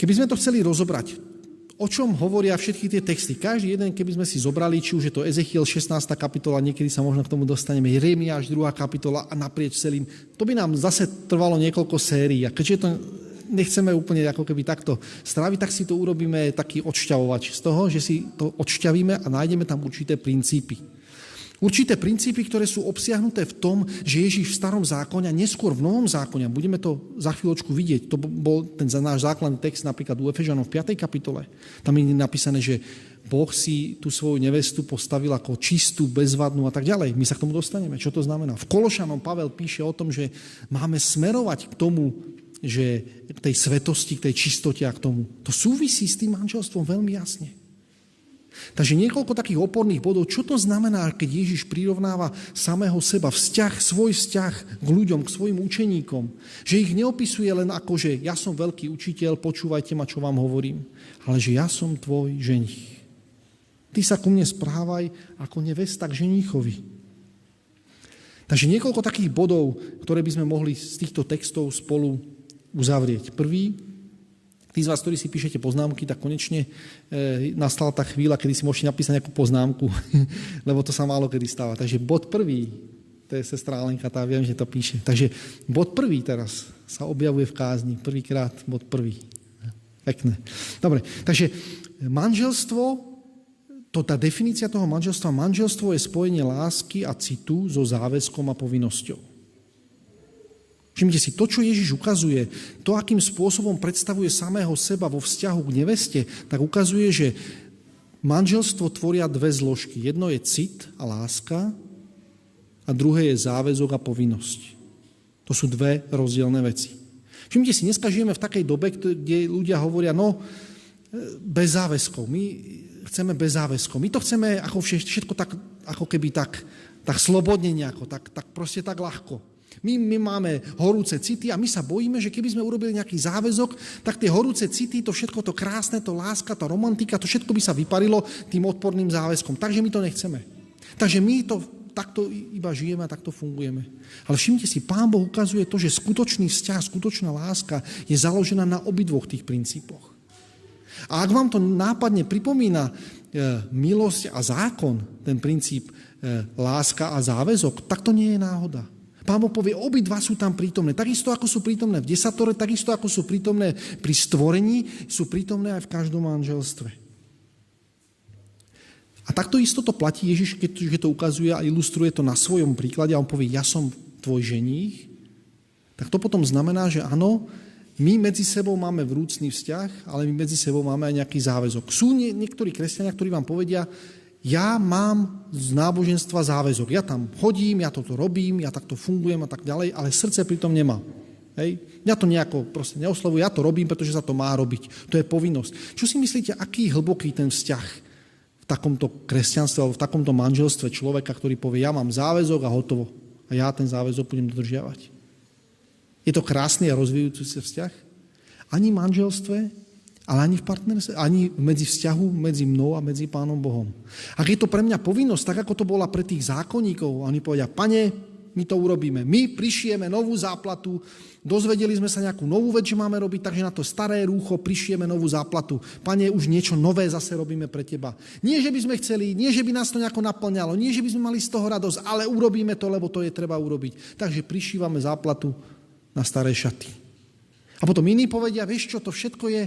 keby sme to chceli rozobrať, o čom hovoria všetky tie texty. Každý jeden, keby sme si zobrali, či už je to Ezechiel 16. kapitola, niekedy sa možno k tomu dostaneme, Jeremiáš 2. kapitola a naprieč celým, to by nám zase trvalo niekoľko sérií. A keďže to nechceme úplne ako keby takto stráviť, tak si to urobíme taký odšťavovač z toho, že si to odšťavíme a nájdeme tam určité princípy. Určité princípy, ktoré sú obsiahnuté v tom, že Ježiš v starom zákone a neskôr v novom zákone, budeme to za chvíľočku vidieť, to bol ten náš základný text napríklad u Efežanov v 5. kapitole. Tam je napísané, že Boh si tú svoju nevestu postavil ako čistú, bezvadnú a tak ďalej. My sa k tomu dostaneme. Čo to znamená? V Kološanom Pavel píše o tom, že máme smerovať k tomu, že k tej svetosti, k tej čistote a k tomu. To súvisí s tým manželstvom veľmi jasne. Takže niekoľko takých oporných bodov, čo to znamená, keď Ježiš prirovnáva samého seba, vzťah, svoj vzťah k ľuďom, k svojim učeníkom. Že ich neopisuje len ako, že ja som veľký učiteľ, počúvajte ma, čo vám hovorím, ale že ja som tvoj ženich. Ty sa ku mne správaj ako nevesta k ženíchovi. Takže niekoľko takých bodov, ktoré by sme mohli z týchto textov spolu uzavrieť. Prvý, Tí z vás, ktorí si píšete poznámky, tak konečne e, nastala tá chvíľa, kedy si môžete napísať nejakú poznámku, lebo to sa málo kedy stáva. Takže bod prvý, to je sestra Alenka, tá viem, že to píše. Takže bod prvý teraz sa objavuje v kázni. Prvýkrát bod prvý. Pekné. Dobre, takže manželstvo, to tá definícia toho manželstva, manželstvo je spojenie lásky a citu so záväzkom a povinnosťou. Všimnite si, to, čo Ježiš ukazuje, to, akým spôsobom predstavuje samého seba vo vzťahu k neveste, tak ukazuje, že manželstvo tvoria dve zložky. Jedno je cit a láska a druhé je záväzok a povinnosť. To sú dve rozdielne veci. Všimnite si, dneska žijeme v takej dobe, kde ľudia hovoria, no, bez záväzkov. My chceme bez záväzkov. My to chceme ako všetko tak, ako keby tak, tak slobodne nejako, tak, tak proste tak ľahko. My, my máme horúce city a my sa bojíme, že keby sme urobili nejaký záväzok, tak tie horúce city, to všetko to krásne, to láska, to romantika, to všetko by sa vyparilo tým odporným záväzkom. Takže my to nechceme. Takže my to takto iba žijeme a takto fungujeme. Ale všimnite si, Pán Boh ukazuje to, že skutočný vzťah, skutočná láska je založená na obidvoch tých princípoch. A ak vám to nápadne pripomína e, milosť a zákon, ten princíp e, láska a záväzok, tak to nie je náhoda. Pán Boh povie, obidva sú tam prítomné. Takisto ako sú prítomné v desatore, takisto ako sú prítomné pri stvorení, sú prítomné aj v každom manželstve. A takto isto to platí Ježiš, keď to ukazuje a ilustruje to na svojom príklade a on povie, ja som tvoj ženích, tak to potom znamená, že áno, my medzi sebou máme vrúcný vzťah, ale my medzi sebou máme aj nejaký záväzok. Sú nie, niektorí kresťania, ktorí vám povedia, ja mám z náboženstva záväzok. Ja tam chodím, ja toto robím, ja takto fungujem a tak ďalej, ale srdce pritom nemá. Hej? Ja to nejako proste neoslovujem, ja to robím, pretože sa to má robiť. To je povinnosť. Čo si myslíte, aký hlboký ten vzťah v takomto kresťanstve alebo v takomto manželstve človeka, ktorý povie, ja mám záväzok a hotovo. A ja ten záväzok budem dodržiavať. Je to krásny a rozvíjúci sa vzťah? Ani manželstve, ale ani v partnerstve, ani medzi vzťahu medzi mnou a medzi Pánom Bohom. Ak je to pre mňa povinnosť, tak ako to bola pre tých zákonníkov, oni povedia, pane, my to urobíme. My prišieme novú záplatu, dozvedeli sme sa nejakú novú vec, že máme robiť, takže na to staré rúcho prišieme novú záplatu. Pane, už niečo nové zase robíme pre teba. Nie, že by sme chceli, nie, že by nás to nejako naplňalo, nie, že by sme mali z toho radosť, ale urobíme to, lebo to je treba urobiť. Takže prišívame záplatu na staré šaty. A potom iní povedia, vieš čo, to všetko je,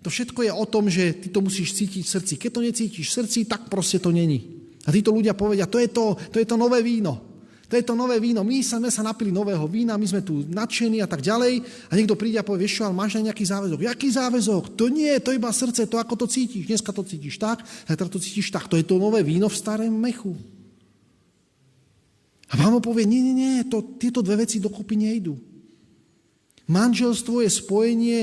to všetko je o tom, že ty to musíš cítiť v srdci. Keď to necítiš v srdci, tak proste to není. A títo ľudia povedia, to je to, to je to nové víno. To je to nové víno. My sme sa napili nového vína, my sme tu nadšení a tak ďalej. A niekto príde a povie, vieš čo, ale máš aj nejaký záväzok. Jaký záväzok? To nie, to iba srdce, to ako to cítiš. Dneska to cítiš tak, zajtra to cítiš tak. To je to nové víno v starém mechu. A vám povie, nie, nie, nie, to, tieto dve veci dokopy nejdu. Manželstvo je spojenie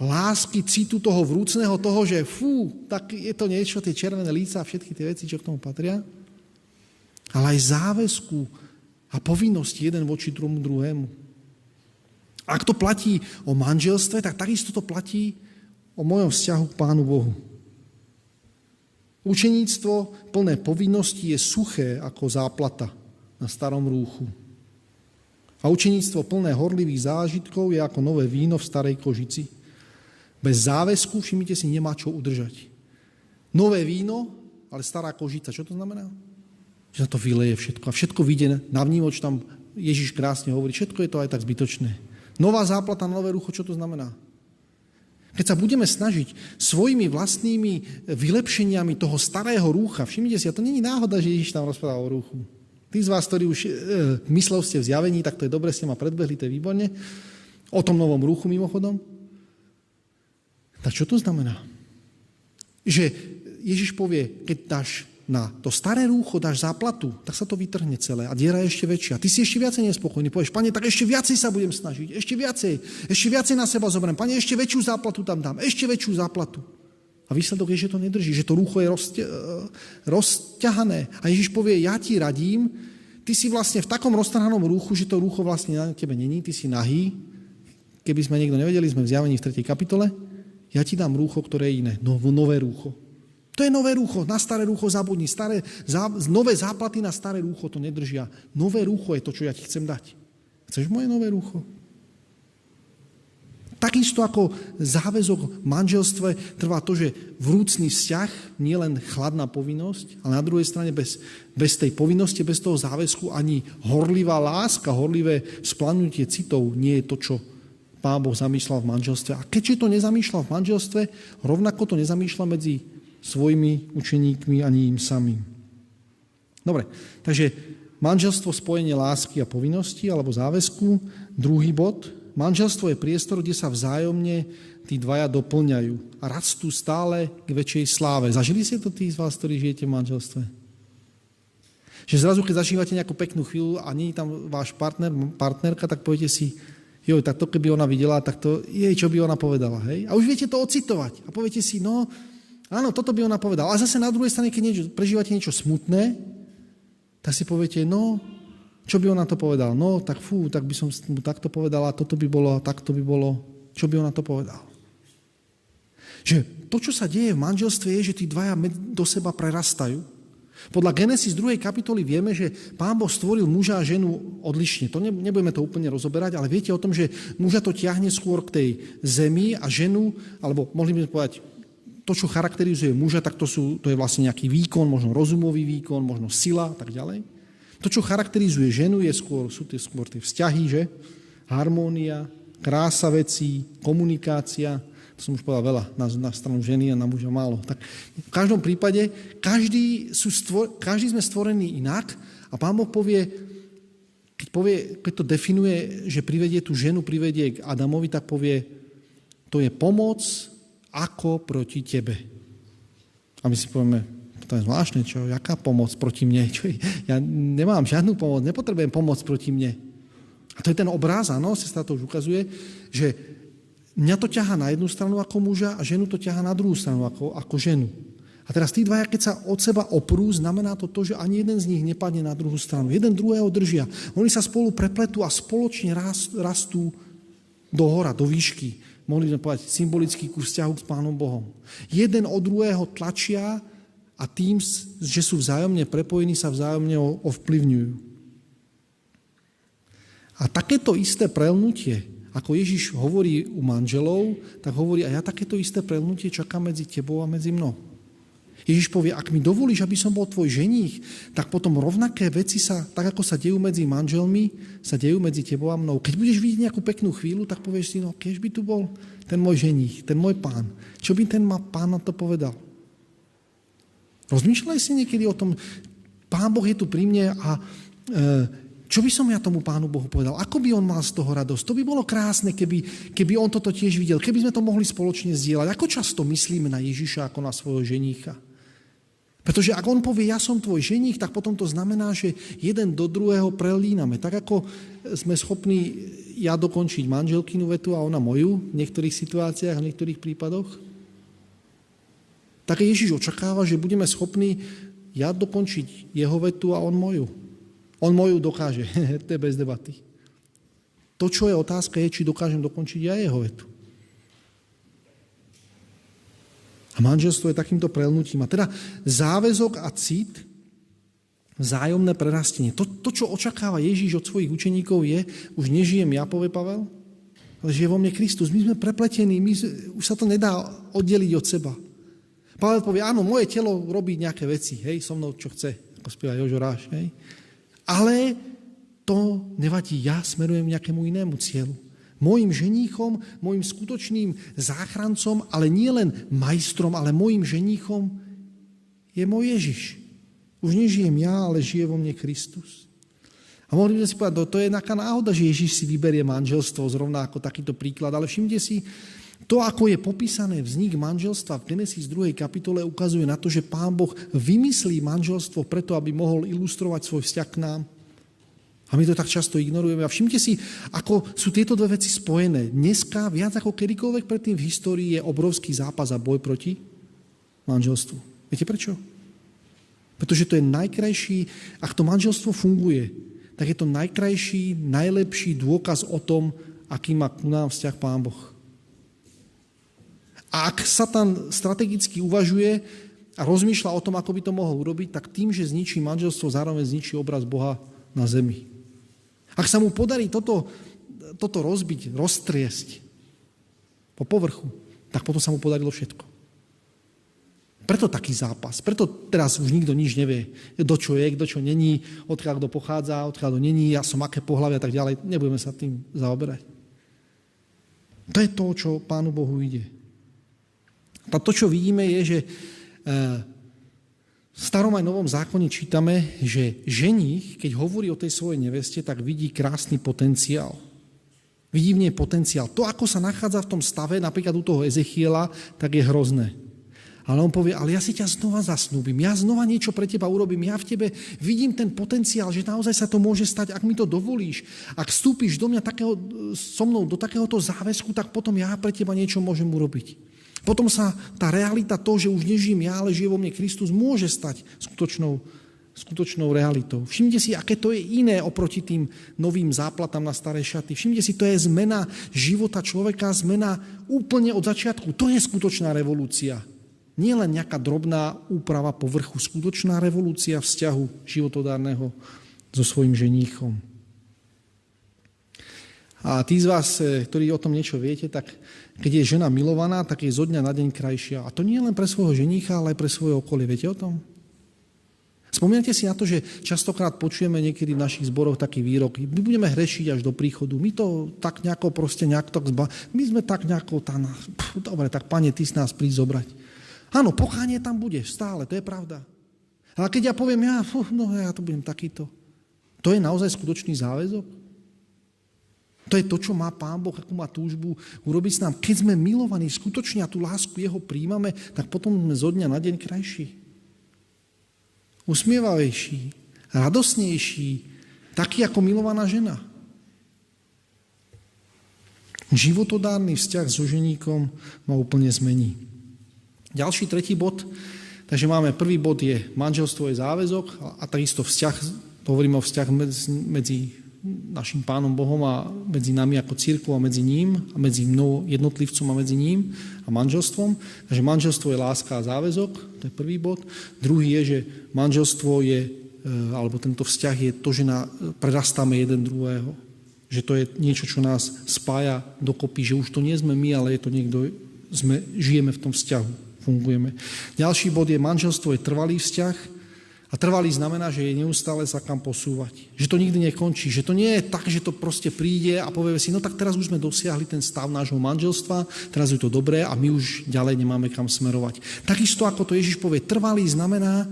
lásky, citu toho vrúcného, toho, že fú, tak je to niečo, tie červené líca a všetky tie veci, čo k tomu patria, ale aj záväzku a povinnosti jeden voči tomu druhému. Ak to platí o manželstve, tak takisto to platí o mojom vzťahu k Pánu Bohu. Učeníctvo plné povinnosti je suché ako záplata na starom rúchu. A učeníctvo plné horlivých zážitkov je ako nové víno v starej kožici. Bez záväzku, všimnite si, nemá čo udržať. Nové víno, ale stará kožica. Čo to znamená? Že sa to vyleje všetko. A všetko vyjde na vnímoč, tam Ježiš krásne hovorí, všetko je to aj tak zbytočné. Nová záplata na nové rucho, čo to znamená? Keď sa budeme snažiť svojimi vlastnými vylepšeniami toho starého rúcha, všimnite si, a to není náhoda, že Ježiš tam rozprával o rúchu. Tí z vás, ktorí už e, myslel ste v zjavení, tak to je dobre, ste ma predbehli, to je výborne. O tom novom ruchu mimochodom. Tak čo to znamená? Že Ježiš povie, keď dáš na to staré rúcho dáš záplatu, tak sa to vytrhne celé a diera je ešte väčšia. Ty si ešte viacej nespokojný. Povieš, pane, tak ešte viacej sa budem snažiť, ešte viacej, ešte viacej na seba zoberiem. Pane, ešte väčšiu záplatu tam dám, ešte väčšiu záplatu. A výsledok je, že to nedrží, že to rúcho je rozťa, rozťahané. A Ježiš povie, ja ti radím, ty si vlastne v takom roztrhanom rúchu, že to rúcho vlastne na tebe není, ty si nahý. Keby sme niekto nevedeli, sme v zjavení v 3. kapitole. Ja ti dám rúcho, ktoré je iné, nové rúcho. To je nové rúcho, na staré rúcho zabudni. Staré, zá, nové záplaty na staré rúcho to nedržia. Nové rúcho je to, čo ja ti chcem dať. Chceš moje nové rúcho? Takisto ako záväzok v manželstve trvá to, že vrúcný vzťah nie len chladná povinnosť, ale na druhej strane bez, bez tej povinnosti, bez toho záväzku ani horlivá láska, horlivé splanutie citov nie je to, čo Pán Boh zamýšľal v manželstve. A keďže to nezamýšľal v manželstve, rovnako to nezamýšľa medzi svojimi učeníkmi ani im samým. Dobre, takže manželstvo spojenie lásky a povinnosti alebo záväzku. Druhý bod, manželstvo je priestor, kde sa vzájomne tí dvaja doplňajú a rastú stále k väčšej sláve. Zažili ste to tí z vás, ktorí žijete v manželstve? Že zrazu, keď zažívate nejakú peknú chvíľu a nie je tam váš partner, partnerka, tak poviete si, jo, tak to keby ona videla, tak to je, čo by ona povedala. Hej? A už viete to ocitovať. A poviete si, no, Áno, toto by ona povedala. A zase na druhej strane, keď niečo, prežívate niečo smutné, tak si poviete, no, čo by ona to povedal? No, tak fú, tak by som mu takto povedala, toto by bolo, takto by bolo. Čo by ona to povedal? Že to, čo sa deje v manželstve, je, že tí dvaja do seba prerastajú. Podľa Genesis 2. kapitoly vieme, že Pán Boh stvoril muža a ženu odlišne. To nebudeme to úplne rozoberať, ale viete o tom, že muža to ťahne skôr k tej zemi a ženu, alebo mohli by sme povedať, to, čo charakterizuje muža, tak to, sú, to je vlastne nejaký výkon, možno rozumový výkon, možno sila a tak ďalej. To, čo charakterizuje ženu, je skôr, sú tie, skôr tie vzťahy, že? Harmónia, krása vecí, komunikácia. To som už povedal veľa na, na stranu ženy a na muža málo. Tak v každom prípade, každý, sú stvor, každý sme stvorení inak a Pán Boh povie, keď, povie, keď to definuje, že privedie tú ženu, privedie k Adamovi, tak povie, to je pomoc, ako proti tebe. A my si povieme, to je zvláštne, čo, jaká pomoc proti mne? Čo, ja nemám žiadnu pomoc, nepotrebujem pomoc proti mne. A to je ten obráz, áno, sestra to už ukazuje, že mňa to ťaha na jednu stranu ako muža a ženu to ťaha na druhú stranu ako, ako ženu. A teraz tí dvaja, keď sa od seba oprú, znamená to to, že ani jeden z nich nepadne na druhú stranu. Jeden druhého držia. Oni sa spolu prepletú a spoločne rastú do hora, do výšky mohli sme povedať, symbolický ku vzťahu s Pánom Bohom. Jeden od druhého tlačia a tým, že sú vzájomne prepojení, sa vzájomne ovplyvňujú. A takéto isté prelnutie, ako Ježiš hovorí u manželov, tak hovorí aj ja takéto isté prelnutie čaká medzi tebou a medzi mnou. Ježiš povie, ak mi dovolíš, aby som bol tvoj ženích, tak potom rovnaké veci sa, tak ako sa dejú medzi manželmi, sa dejú medzi tebou a mnou. Keď budeš vidieť nejakú peknú chvíľu, tak povieš si, no keď by tu bol ten môj ženích, ten môj pán. Čo by ten pán na to povedal? Rozmýšľaj si niekedy o tom, pán Boh je tu pri mne a e, čo by som ja tomu pánu Bohu povedal? Ako by on mal z toho radosť? To by bolo krásne, keby, keby on toto tiež videl, keby sme to mohli spoločne zdieľať. Ako často myslíme na Ježiša ako na svojho ženícha? Pretože ak on povie, ja som tvoj ženich, tak potom to znamená, že jeden do druhého prelíname. Tak ako sme schopní ja dokončiť manželkinu vetu a ona moju v niektorých situáciách, v niektorých prípadoch, tak Ježiš očakáva, že budeme schopní ja dokončiť jeho vetu a on moju. On moju dokáže, to je bez debaty. To, čo je otázka, je, či dokážem dokončiť ja jeho vetu. A manželstvo je takýmto prelnutím. A teda záväzok a cit, vzájomné prerastenie. To, to, čo očakáva Ježíš od svojich učeníkov je, už nežijem ja, povie Pavel, ale žije vo mne Kristus. My sme prepletení, my, už sa to nedá oddeliť od seba. Pavel povie, áno, moje telo robí nejaké veci, hej, so mnou čo chce, ako spieva Jožo Ráš, hej. Ale to nevadí, ja smerujem nejakému inému cieľu. Mojim ženíchom, mojim skutočným záchrancom, ale nie len majstrom, ale mojim ženíchom je môj Ježiš. Už nežijem ja, ale žije vo mne Kristus. A mohli by sme si povedať, to, to je taká náhoda, že Ježiš si vyberie manželstvo, zrovna ako takýto príklad, ale všimte si, to, ako je popísané vznik manželstva v Genesis 2. kapitole, ukazuje na to, že Pán Boh vymyslí manželstvo preto, aby mohol ilustrovať svoj vzťah k nám. A my to tak často ignorujeme. A všimte si, ako sú tieto dve veci spojené. Dneska, viac ako kedykoľvek predtým v histórii, je obrovský zápas a boj proti manželstvu. Viete prečo? Pretože to je najkrajší, ak to manželstvo funguje, tak je to najkrajší, najlepší dôkaz o tom, aký má ku nám vzťah Pán Boh. A ak sa tam strategicky uvažuje a rozmýšľa o tom, ako by to mohol urobiť, tak tým, že zničí manželstvo, zároveň zničí obraz Boha na zemi. Ak sa mu podarí toto, toto rozbiť, roztriesť po povrchu, tak potom sa mu podarilo všetko. Preto taký zápas. Preto teraz už nikto nič nevie, do čo je, kto čo není, odkiaľ kto pochádza, odkiaľ kto není, ja som aké pohľavy a tak ďalej. Nebudeme sa tým zaoberať. To je to, čo Pánu Bohu ide. A to, čo vidíme, je, že eh, v starom aj novom zákone čítame, že ženich, keď hovorí o tej svojej neveste, tak vidí krásny potenciál. Vidí v nej potenciál. To, ako sa nachádza v tom stave, napríklad u toho Ezechiela, tak je hrozné. Ale on povie, ale ja si ťa znova zasnúbim, ja znova niečo pre teba urobím, ja v tebe vidím ten potenciál, že naozaj sa to môže stať, ak mi to dovolíš. Ak vstúpiš do mňa takého, so mnou do takéhoto záväzku, tak potom ja pre teba niečo môžem urobiť. Potom sa tá realita, to, že už nežijem ja, ale žije vo mne Kristus, môže stať skutočnou, skutočnou realitou. Všimte si, aké to je iné oproti tým novým záplatám na staré šaty. Všimte si, to je zmena života človeka, zmena úplne od začiatku. To je skutočná revolúcia. Nie len nejaká drobná úprava povrchu, skutočná revolúcia vzťahu životodárneho so svojim ženíchom. A tí z vás, eh, ktorí o tom niečo viete, tak keď je žena milovaná, tak je zo dňa na deň krajšia. A to nie len pre svojho ženícha, ale aj pre svoje okolie. Viete o tom? Spomínate si na to, že častokrát počujeme niekedy v našich zboroch taký výrok, my budeme hrešiť až do príchodu, my to tak nejako proste nejak tak zba... my sme tak nejako, tá, pf, dobre, tak pane, ty si nás príď zobrať. Áno, pochanie tam bude, stále, to je pravda. Ale keď ja poviem, ja, fú, no ja to budem takýto, to je naozaj skutočný záväzok? To je to, čo má Pán Boh, akú má túžbu urobiť s nám. Keď sme milovaní, skutočne a tú lásku Jeho príjmame, tak potom sme zo dňa na deň krajší. Usmievavejší, radosnejší, taký ako milovaná žena. Životodárny vzťah so ženíkom ma úplne zmení. Ďalší, tretí bod. Takže máme prvý bod je manželstvo je záväzok a takisto vzťah, hovoríme o vzťah medzi, medzi našim pánom Bohom a medzi nami ako církou a medzi ním a medzi mnou jednotlivcom a medzi ním a manželstvom. Takže manželstvo je láska a záväzok, to je prvý bod. Druhý je, že manželstvo je, e, alebo tento vzťah je to, že na, prerastáme jeden druhého. Že to je niečo, čo nás spája dokopy, že už to nie sme my, ale je to niekto, sme, žijeme v tom vzťahu, fungujeme. Ďalší bod je, manželstvo je trvalý vzťah, a trvalý znamená, že je neustále sa kam posúvať. Že to nikdy nekončí. Že to nie je tak, že to proste príde a povie si, no tak teraz už sme dosiahli ten stav nášho manželstva, teraz je to dobré a my už ďalej nemáme kam smerovať. Takisto ako to Ježiš povie, trvalý znamená,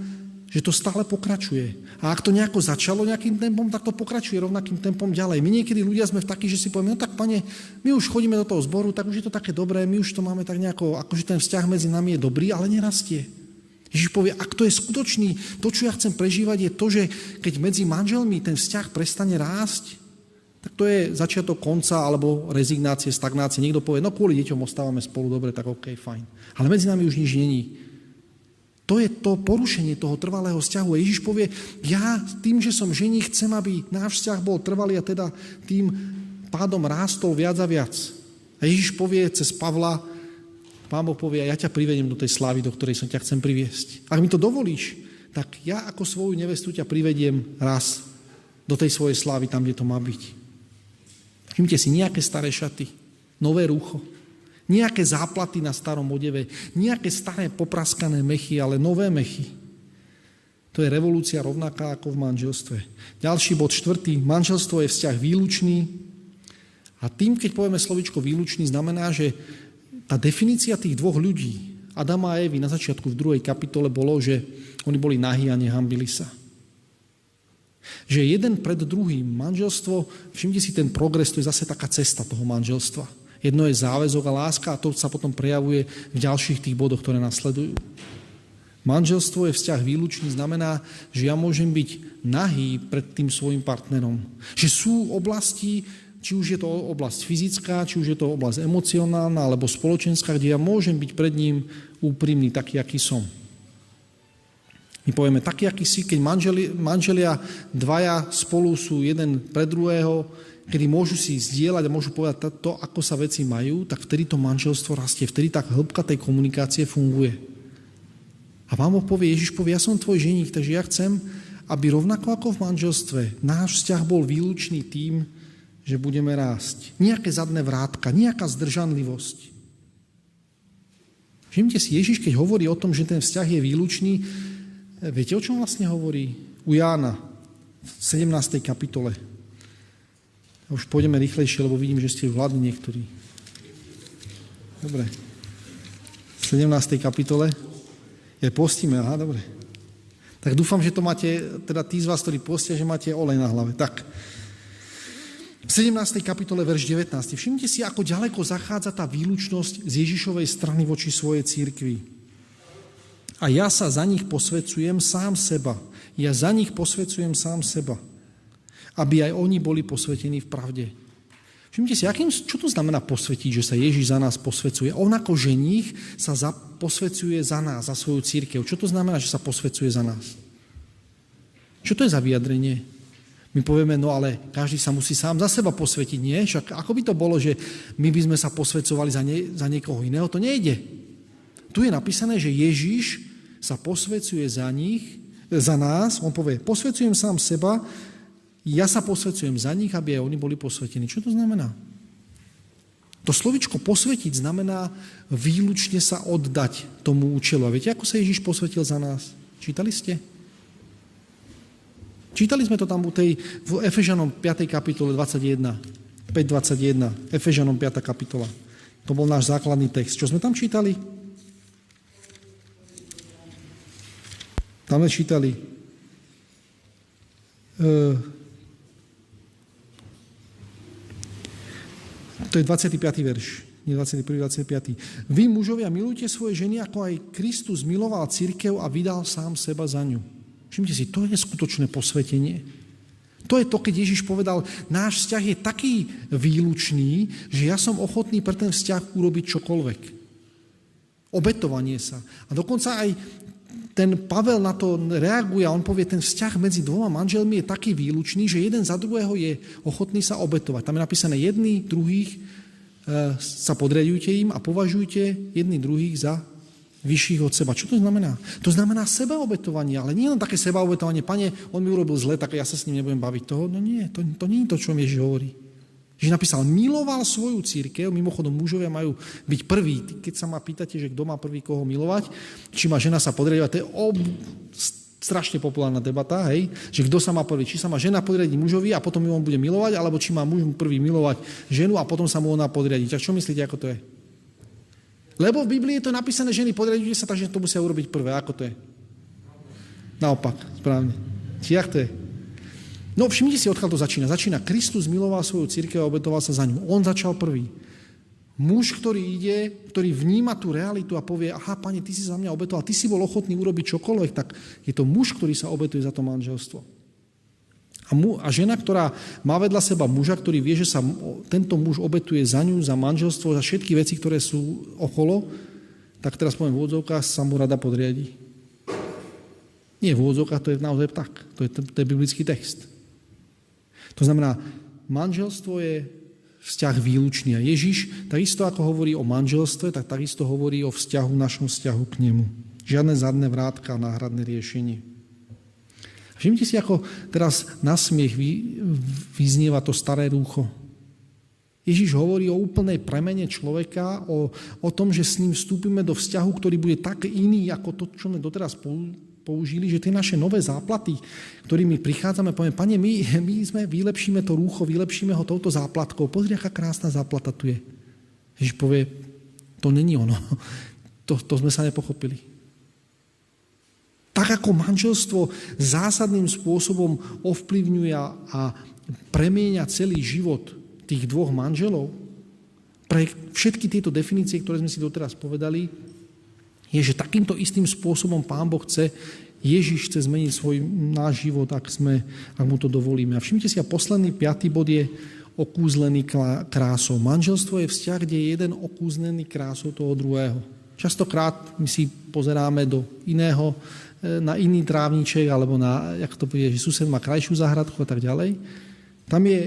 že to stále pokračuje. A ak to nejako začalo nejakým tempom, tak to pokračuje rovnakým tempom ďalej. My niekedy ľudia sme v takí, že si povieme, no tak pane, my už chodíme do toho zboru, tak už je to také dobré, my už to máme tak nejako, akože ten vzťah medzi nami je dobrý, ale nerastie. Ježiš povie, ak to je skutočný, to, čo ja chcem prežívať, je to, že keď medzi manželmi ten vzťah prestane rásť, tak to je začiatok konca alebo rezignácie, stagnácie. Niekto povie, no kvôli deťom ostávame spolu, dobre, tak OK, fajn. Ale medzi nami už nič není. To je to porušenie toho trvalého vzťahu. A Ježiš povie, ja tým, že som žení, chcem, aby náš vzťah bol trvalý a teda tým pádom rástol viac a viac. A Ježiš povie cez Pavla, Pán Boh povie, ja ťa privediem do tej slávy, do ktorej som ťa chcem priviesť. Ak mi to dovolíš, tak ja ako svoju nevestu ťa privediem raz do tej svojej slávy, tam, kde to má byť. Všimte si, nejaké staré šaty, nové rúcho, nejaké záplaty na starom odeve, nejaké staré popraskané mechy, ale nové mechy. To je revolúcia rovnaká ako v manželstve. Ďalší bod, štvrtý. Manželstvo je vzťah výlučný. A tým, keď povieme slovičko výlučný, znamená, že tá definícia tých dvoch ľudí, Adama a Evy na začiatku v druhej kapitole bolo, že oni boli nahí a nehambili sa. Že jeden pred druhým manželstvo, všimte si ten progres, to je zase taká cesta toho manželstva. Jedno je záväzok a láska a to sa potom prejavuje v ďalších tých bodoch, ktoré nasledujú. Manželstvo je vzťah výlučný, znamená, že ja môžem byť nahý pred tým svojim partnerom. Že sú oblasti, či už je to oblasť fyzická, či už je to oblasť emocionálna alebo spoločenská, kde ja môžem byť pred ním úprimný, taký, aký som. My povieme, taký, aký si, keď manželi, manželia dvaja spolu sú jeden pre druhého, kedy môžu si zdieľať a môžu povedať to, ako sa veci majú, tak vtedy to manželstvo rastie, vtedy tak hĺbka tej komunikácie funguje. A vám ho povie, Ježiš povie, ja som tvoj ženík, takže ja chcem, aby rovnako ako v manželstve náš vzťah bol výlučný tým, že budeme rásť. Nejaké zadné vrátka, nejaká zdržanlivosť. Všimte si, Ježiš, keď hovorí o tom, že ten vzťah je výlučný, Viete, o čom vlastne hovorí? U Jána v 17. kapitole. Už pôjdeme rýchlejšie, lebo vidím, že ste hladní niektorí. Dobre. V 17. kapitole. Je postíme, aha, dobre. Tak dúfam, že to máte, teda tí z vás, ktorí postia, že máte olej na hlave. Tak. V 17. kapitole, verš 19. Všimnite si, ako ďaleko zachádza tá výlučnosť z Ježišovej strany voči svojej církvi. A ja sa za nich posvecujem sám seba. Ja za nich posvecujem sám seba. Aby aj oni boli posvetení v pravde. Všimte si, akým, čo to znamená posvetiť, že sa Ježiš za nás posvecuje? On ako ženích sa za, posvecuje za nás, za svoju církev. Čo to znamená, že sa posvecuje za nás? Čo to je za vyjadrenie? My povieme, no ale každý sa musí sám za seba posvetiť, nie? Však ako by to bolo, že my by sme sa posvecovali za, nie, za niekoho iného? To nejde. Tu je napísané, že Ježiš sa posvecuje za nich, za nás, on povie, posvecujem sám seba, ja sa posvecujem za nich, aby aj oni boli posvetení. Čo to znamená? To slovičko posvetiť znamená výlučne sa oddať tomu účelu. A viete, ako sa Ježiš posvetil za nás? Čítali ste? Čítali sme to tam u tej, v Efežanom 5. kapitole 21. 5.21. Efežanom 5. kapitola. To bol náš základný text. Čo sme tam čítali? Tam sme čítali uh, to je 25. verš, nie 21. 25. Vy, mužovia, milujte svoje ženy, ako aj Kristus miloval církev a vydal sám seba za ňu. Všimte si, to je skutočné posvetenie. To je to, keď Ježiš povedal, náš vzťah je taký výlučný, že ja som ochotný pre ten vzťah urobiť čokoľvek. Obetovanie sa. A dokonca aj ten Pavel na to reaguje a on povie, ten vzťah medzi dvoma manželmi je taký výlučný, že jeden za druhého je ochotný sa obetovať. Tam je napísané jedný, druhých e, sa podriadujte im a považujte jedný druhých za vyšších od seba. Čo to znamená? To znamená sebaobetovanie, ale nie len také sebaobetovanie, pane, on mi urobil zle, tak ja sa s ním nebudem baviť toho. No nie, to, to nie je to, čo Ježiš hovorí. Že napísal, miloval svoju církev, mimochodom mužovia majú byť prví. Keď sa ma pýtate, že kto má prvý koho milovať, či má žena sa podriadovať, to je ob... strašne populárna debata, hej, že kto sa má prvý, či sa má žena podriadiť mužovi a potom ju on bude milovať, alebo či má muž prvý milovať ženu a potom sa mu ona podriadiť. Tak čo myslíte, ako to je? Lebo v Biblii je to napísané, ženy podriadujte sa, takže to musia urobiť prvé. Ako to je? Naopak, správne. Jak to je? No všimnite si, odkiaľ to začína. Začína, Kristus miloval svoju církev a obetoval sa za ňu. On začal prvý. Muž, ktorý ide, ktorý vníma tú realitu a povie, aha, pane, ty si za mňa obetoval, ty si bol ochotný urobiť čokoľvek, tak je to muž, ktorý sa obetuje za to manželstvo. A, mu, a žena, ktorá má vedľa seba muža, ktorý vie, že sa tento muž obetuje za ňu, za manželstvo, za všetky veci, ktoré sú okolo, tak teraz poviem v úvodzovkách, sa mu rada podriadi. Nie v úvodzovkách, to je naozaj tak. To je, to je biblický text. To znamená, manželstvo je vzťah výlučný. A Ježiš, takisto ako hovorí o manželstve, tak takisto hovorí o vzťahu, našom vzťahu k nemu. Žiadne zadné vrátka a náhradné riešenie. Všimte si, ako teraz na smiech vy, vyznieva to staré rúcho. Ježiš hovorí o úplnej premene človeka, o, o tom, že s ním vstúpime do vzťahu, ktorý bude tak iný, ako to, čo sme doteraz použili, že tie naše nové záplaty, ktorými prichádzame, povieme, pane, my, my sme, vylepšíme to rúcho, vylepšíme ho touto záplatkou. Pozri, aká krásna záplata tu je. Ježiš povie, to není ono. To, to sme sa nepochopili. Tak ako manželstvo zásadným spôsobom ovplyvňuje a premieňa celý život tých dvoch manželov, pre všetky tieto definície, ktoré sme si doteraz povedali, je, že takýmto istým spôsobom Pán Boh chce, Ježiš chce zmeniť svoj náš život, ak, sme, ak mu to dovolíme. A všimte si, a posledný, piatý bod je okúzlený krásou. Manželstvo je vzťah, kde je jeden okúzlený krásou toho druhého. Častokrát my si pozeráme do iného, na iný trávniček, alebo na, jak to povie, že sused má krajšiu záhradku a tak ďalej. Tam je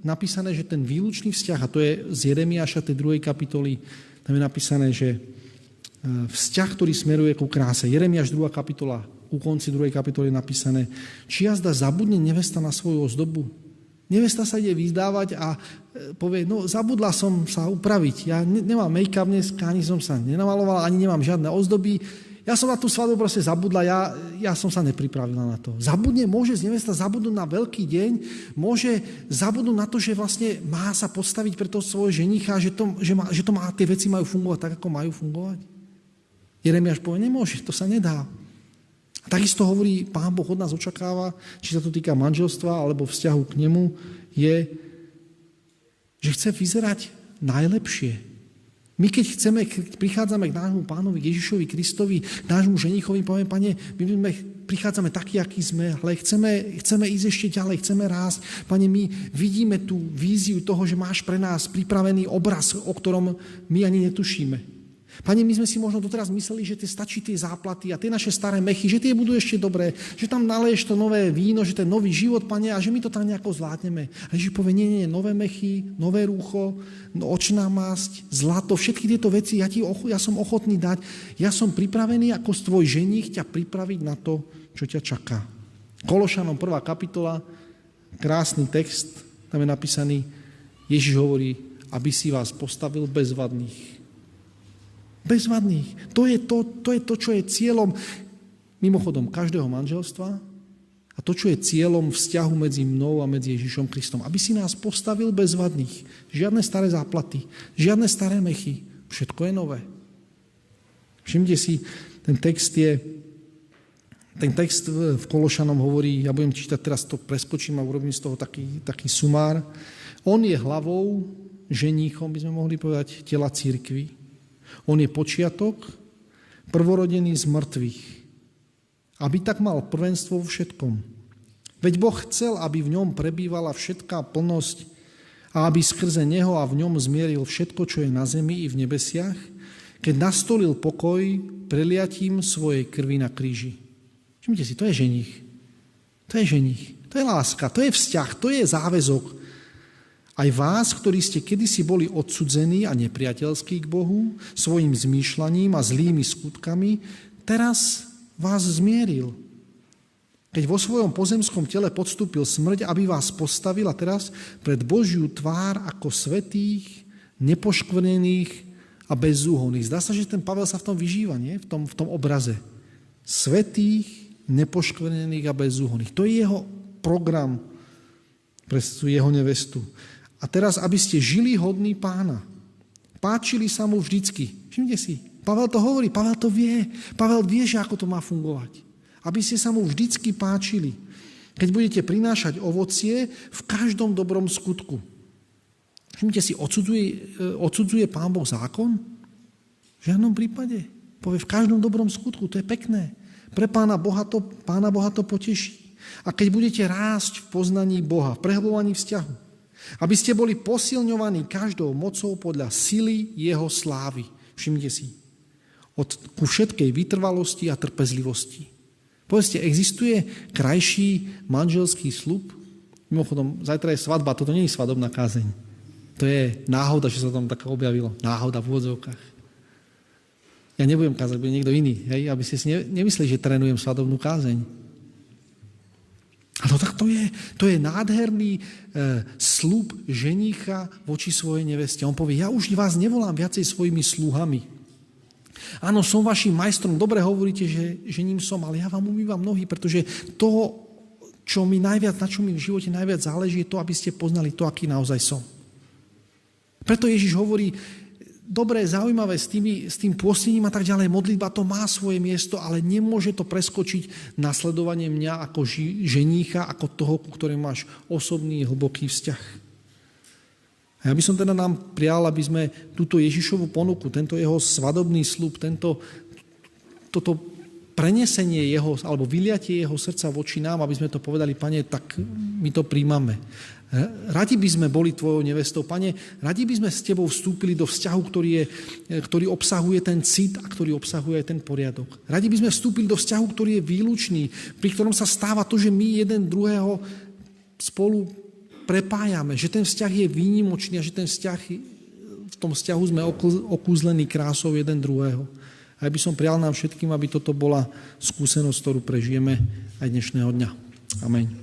napísané, že ten výlučný vzťah, a to je z Jeremiáša tej druhej kapitoly, tam je napísané, že e, vzťah, ktorý smeruje ku kráse. Jeremiáš 2. kapitola, u konci druhej kapitoly je napísané, či jazda zabudne nevesta na svoju ozdobu, Nevesta sa ide vyzdávať a e, povie, no zabudla som sa upraviť, ja nemám make-up dnes, ani som sa nenamalovala, ani nemám žiadne ozdoby, ja som na tú svadbu proste zabudla, ja, ja som sa nepripravila na to. Zabudne, môže z nevesta zabudnúť na veľký deň, môže zabudnúť na to, že vlastne má sa postaviť pre toho svojho ženicha, že, to, že, má, že to má, tie veci majú fungovať tak, ako majú fungovať. Jeremiáš povie, nemôže, to sa nedá. Takisto hovorí, Pán Boh od nás očakáva, či sa to týka manželstva alebo vzťahu k nemu, je, že chce vyzerať najlepšie. My keď chceme, prichádzame k nášmu pánovi Ježišovi Kristovi, k nášmu ženichovi, povieme, pane, my sme, prichádzame takí, akí sme, ale chceme, chceme ísť ešte ďalej, chceme rásť. Pane, my vidíme tú víziu toho, že máš pre nás pripravený obraz, o ktorom my ani netušíme. Pane, my sme si možno doteraz mysleli, že tie stačí tie záplaty a tie naše staré mechy, že tie budú ešte dobré, že tam naleješ to nové víno, že ten nový život, pane, a že my to tam nejako zvládneme. A Ježiš povie, nie, nie, nové mechy, nové rúcho, no, očná masť, zlato, všetky tieto veci ja, ti, ja som ochotný dať. Ja som pripravený ako tvoj ženich ťa pripraviť na to, čo ťa čaká. Kološanom prvá kapitola, krásny text, tam je napísaný, Ježiš hovorí, aby si vás postavil bezvadných Bezvadných. To je to, to je to, čo je cieľom mimochodom každého manželstva a to, čo je cieľom vzťahu medzi mnou a medzi Ježišom Kristom. Aby si nás postavil bezvadných. Žiadne staré záplaty, žiadne staré mechy. Všetko je nové. Všimte si, ten text je, ten text v Kološanom hovorí, ja budem čítať teraz to, preskočím a urobím z toho taký, taký sumár. On je hlavou, ženíchom, by sme mohli povedať, tela církvy. On je počiatok, prvorodený z mŕtvych, aby tak mal prvenstvo vo všetkom. Veď Boh chcel, aby v ňom prebývala všetká plnosť a aby skrze Neho a v ňom zmieril všetko, čo je na zemi i v nebesiach, keď nastolil pokoj preliatím svojej krvi na kríži. Všimte si, to je ženich. To je ženich. To je láska, to je vzťah, to je záväzok. Aj vás, ktorí ste kedysi boli odsudzení a nepriateľskí k Bohu, svojim zmýšľaním a zlými skutkami, teraz vás zmieril. Keď vo svojom pozemskom tele podstúpil smrť, aby vás postavil a teraz pred Božiu tvár ako svetých, nepoškvrnených a bezúhonných. Zdá sa, že ten Pavel sa v tom vyžíva, nie? V, tom, v tom obraze. Svetých, nepoškvrnených a bezúhonných. To je jeho program pre jeho nevestu. A teraz, aby ste žili hodný pána. Páčili sa mu vždycky. Všimte si, Pavel to hovorí, Pavel to vie. Pavel vie, že ako to má fungovať. Aby ste sa mu vždycky páčili. Keď budete prinášať ovocie v každom dobrom skutku. Všimte si, odsudzuje, e, odsudzuje Pán Boh zákon? V žiadnom prípade. Povie v každom dobrom skutku, to je pekné. Pre Pána Boha to, Pána Boha to poteší. A keď budete rásť v poznaní Boha, v prehlbovaní vzťahu, aby ste boli posilňovaní každou mocou podľa sily jeho slávy. Všimnite si. Od, ku všetkej vytrvalosti a trpezlivosti. Povedzte, existuje krajší manželský slub? Mimochodom, zajtra je svadba, toto nie je svadobná kázeň. To je náhoda, že sa tam tak objavilo. Náhoda v úvodzovkách. Ja nebudem kázať, bude niekto iný, hej? aby ste si nemysleli, že trénujem svadobnú kázeň. Ale tak to je, to je nádherný e, slúb ženícha voči svojej neveste. On povie, ja už vás nevolám viacej svojimi sluhami. Áno, som vašim majstrom, dobre hovoríte, že, že ním som, ale ja vám umývam nohy, pretože to, čo mi najviac, na čo mi v živote najviac záleží, je to, aby ste poznali to, aký naozaj som. Preto Ježiš hovorí, dobré, zaujímavé s, tými, s tým pôstením a tak ďalej. Modlitba to má svoje miesto, ale nemôže to preskočiť nasledovanie mňa ako ži, ženícha, ako toho, ku ktorému máš osobný, hlboký vzťah. A ja by som teda nám prial, aby sme túto Ježišovú ponuku, tento jeho svadobný slub, tento, toto prenesenie jeho, alebo vyliatie jeho srdca voči nám, aby sme to povedali, pane, tak my to príjmame. Radi by sme boli tvojou nevestou. Pane, radi by sme s tebou vstúpili do vzťahu, ktorý, je, ktorý obsahuje ten cit a ktorý obsahuje aj ten poriadok. Radi by sme vstúpili do vzťahu, ktorý je výlučný, pri ktorom sa stáva to, že my jeden druhého spolu prepájame, že ten vzťah je výnimočný a že ten vzťah, v tom vzťahu sme okúzlení krásou jeden druhého. A ja by som prial nám všetkým, aby toto bola skúsenosť, ktorú prežijeme aj dnešného dňa. Amen.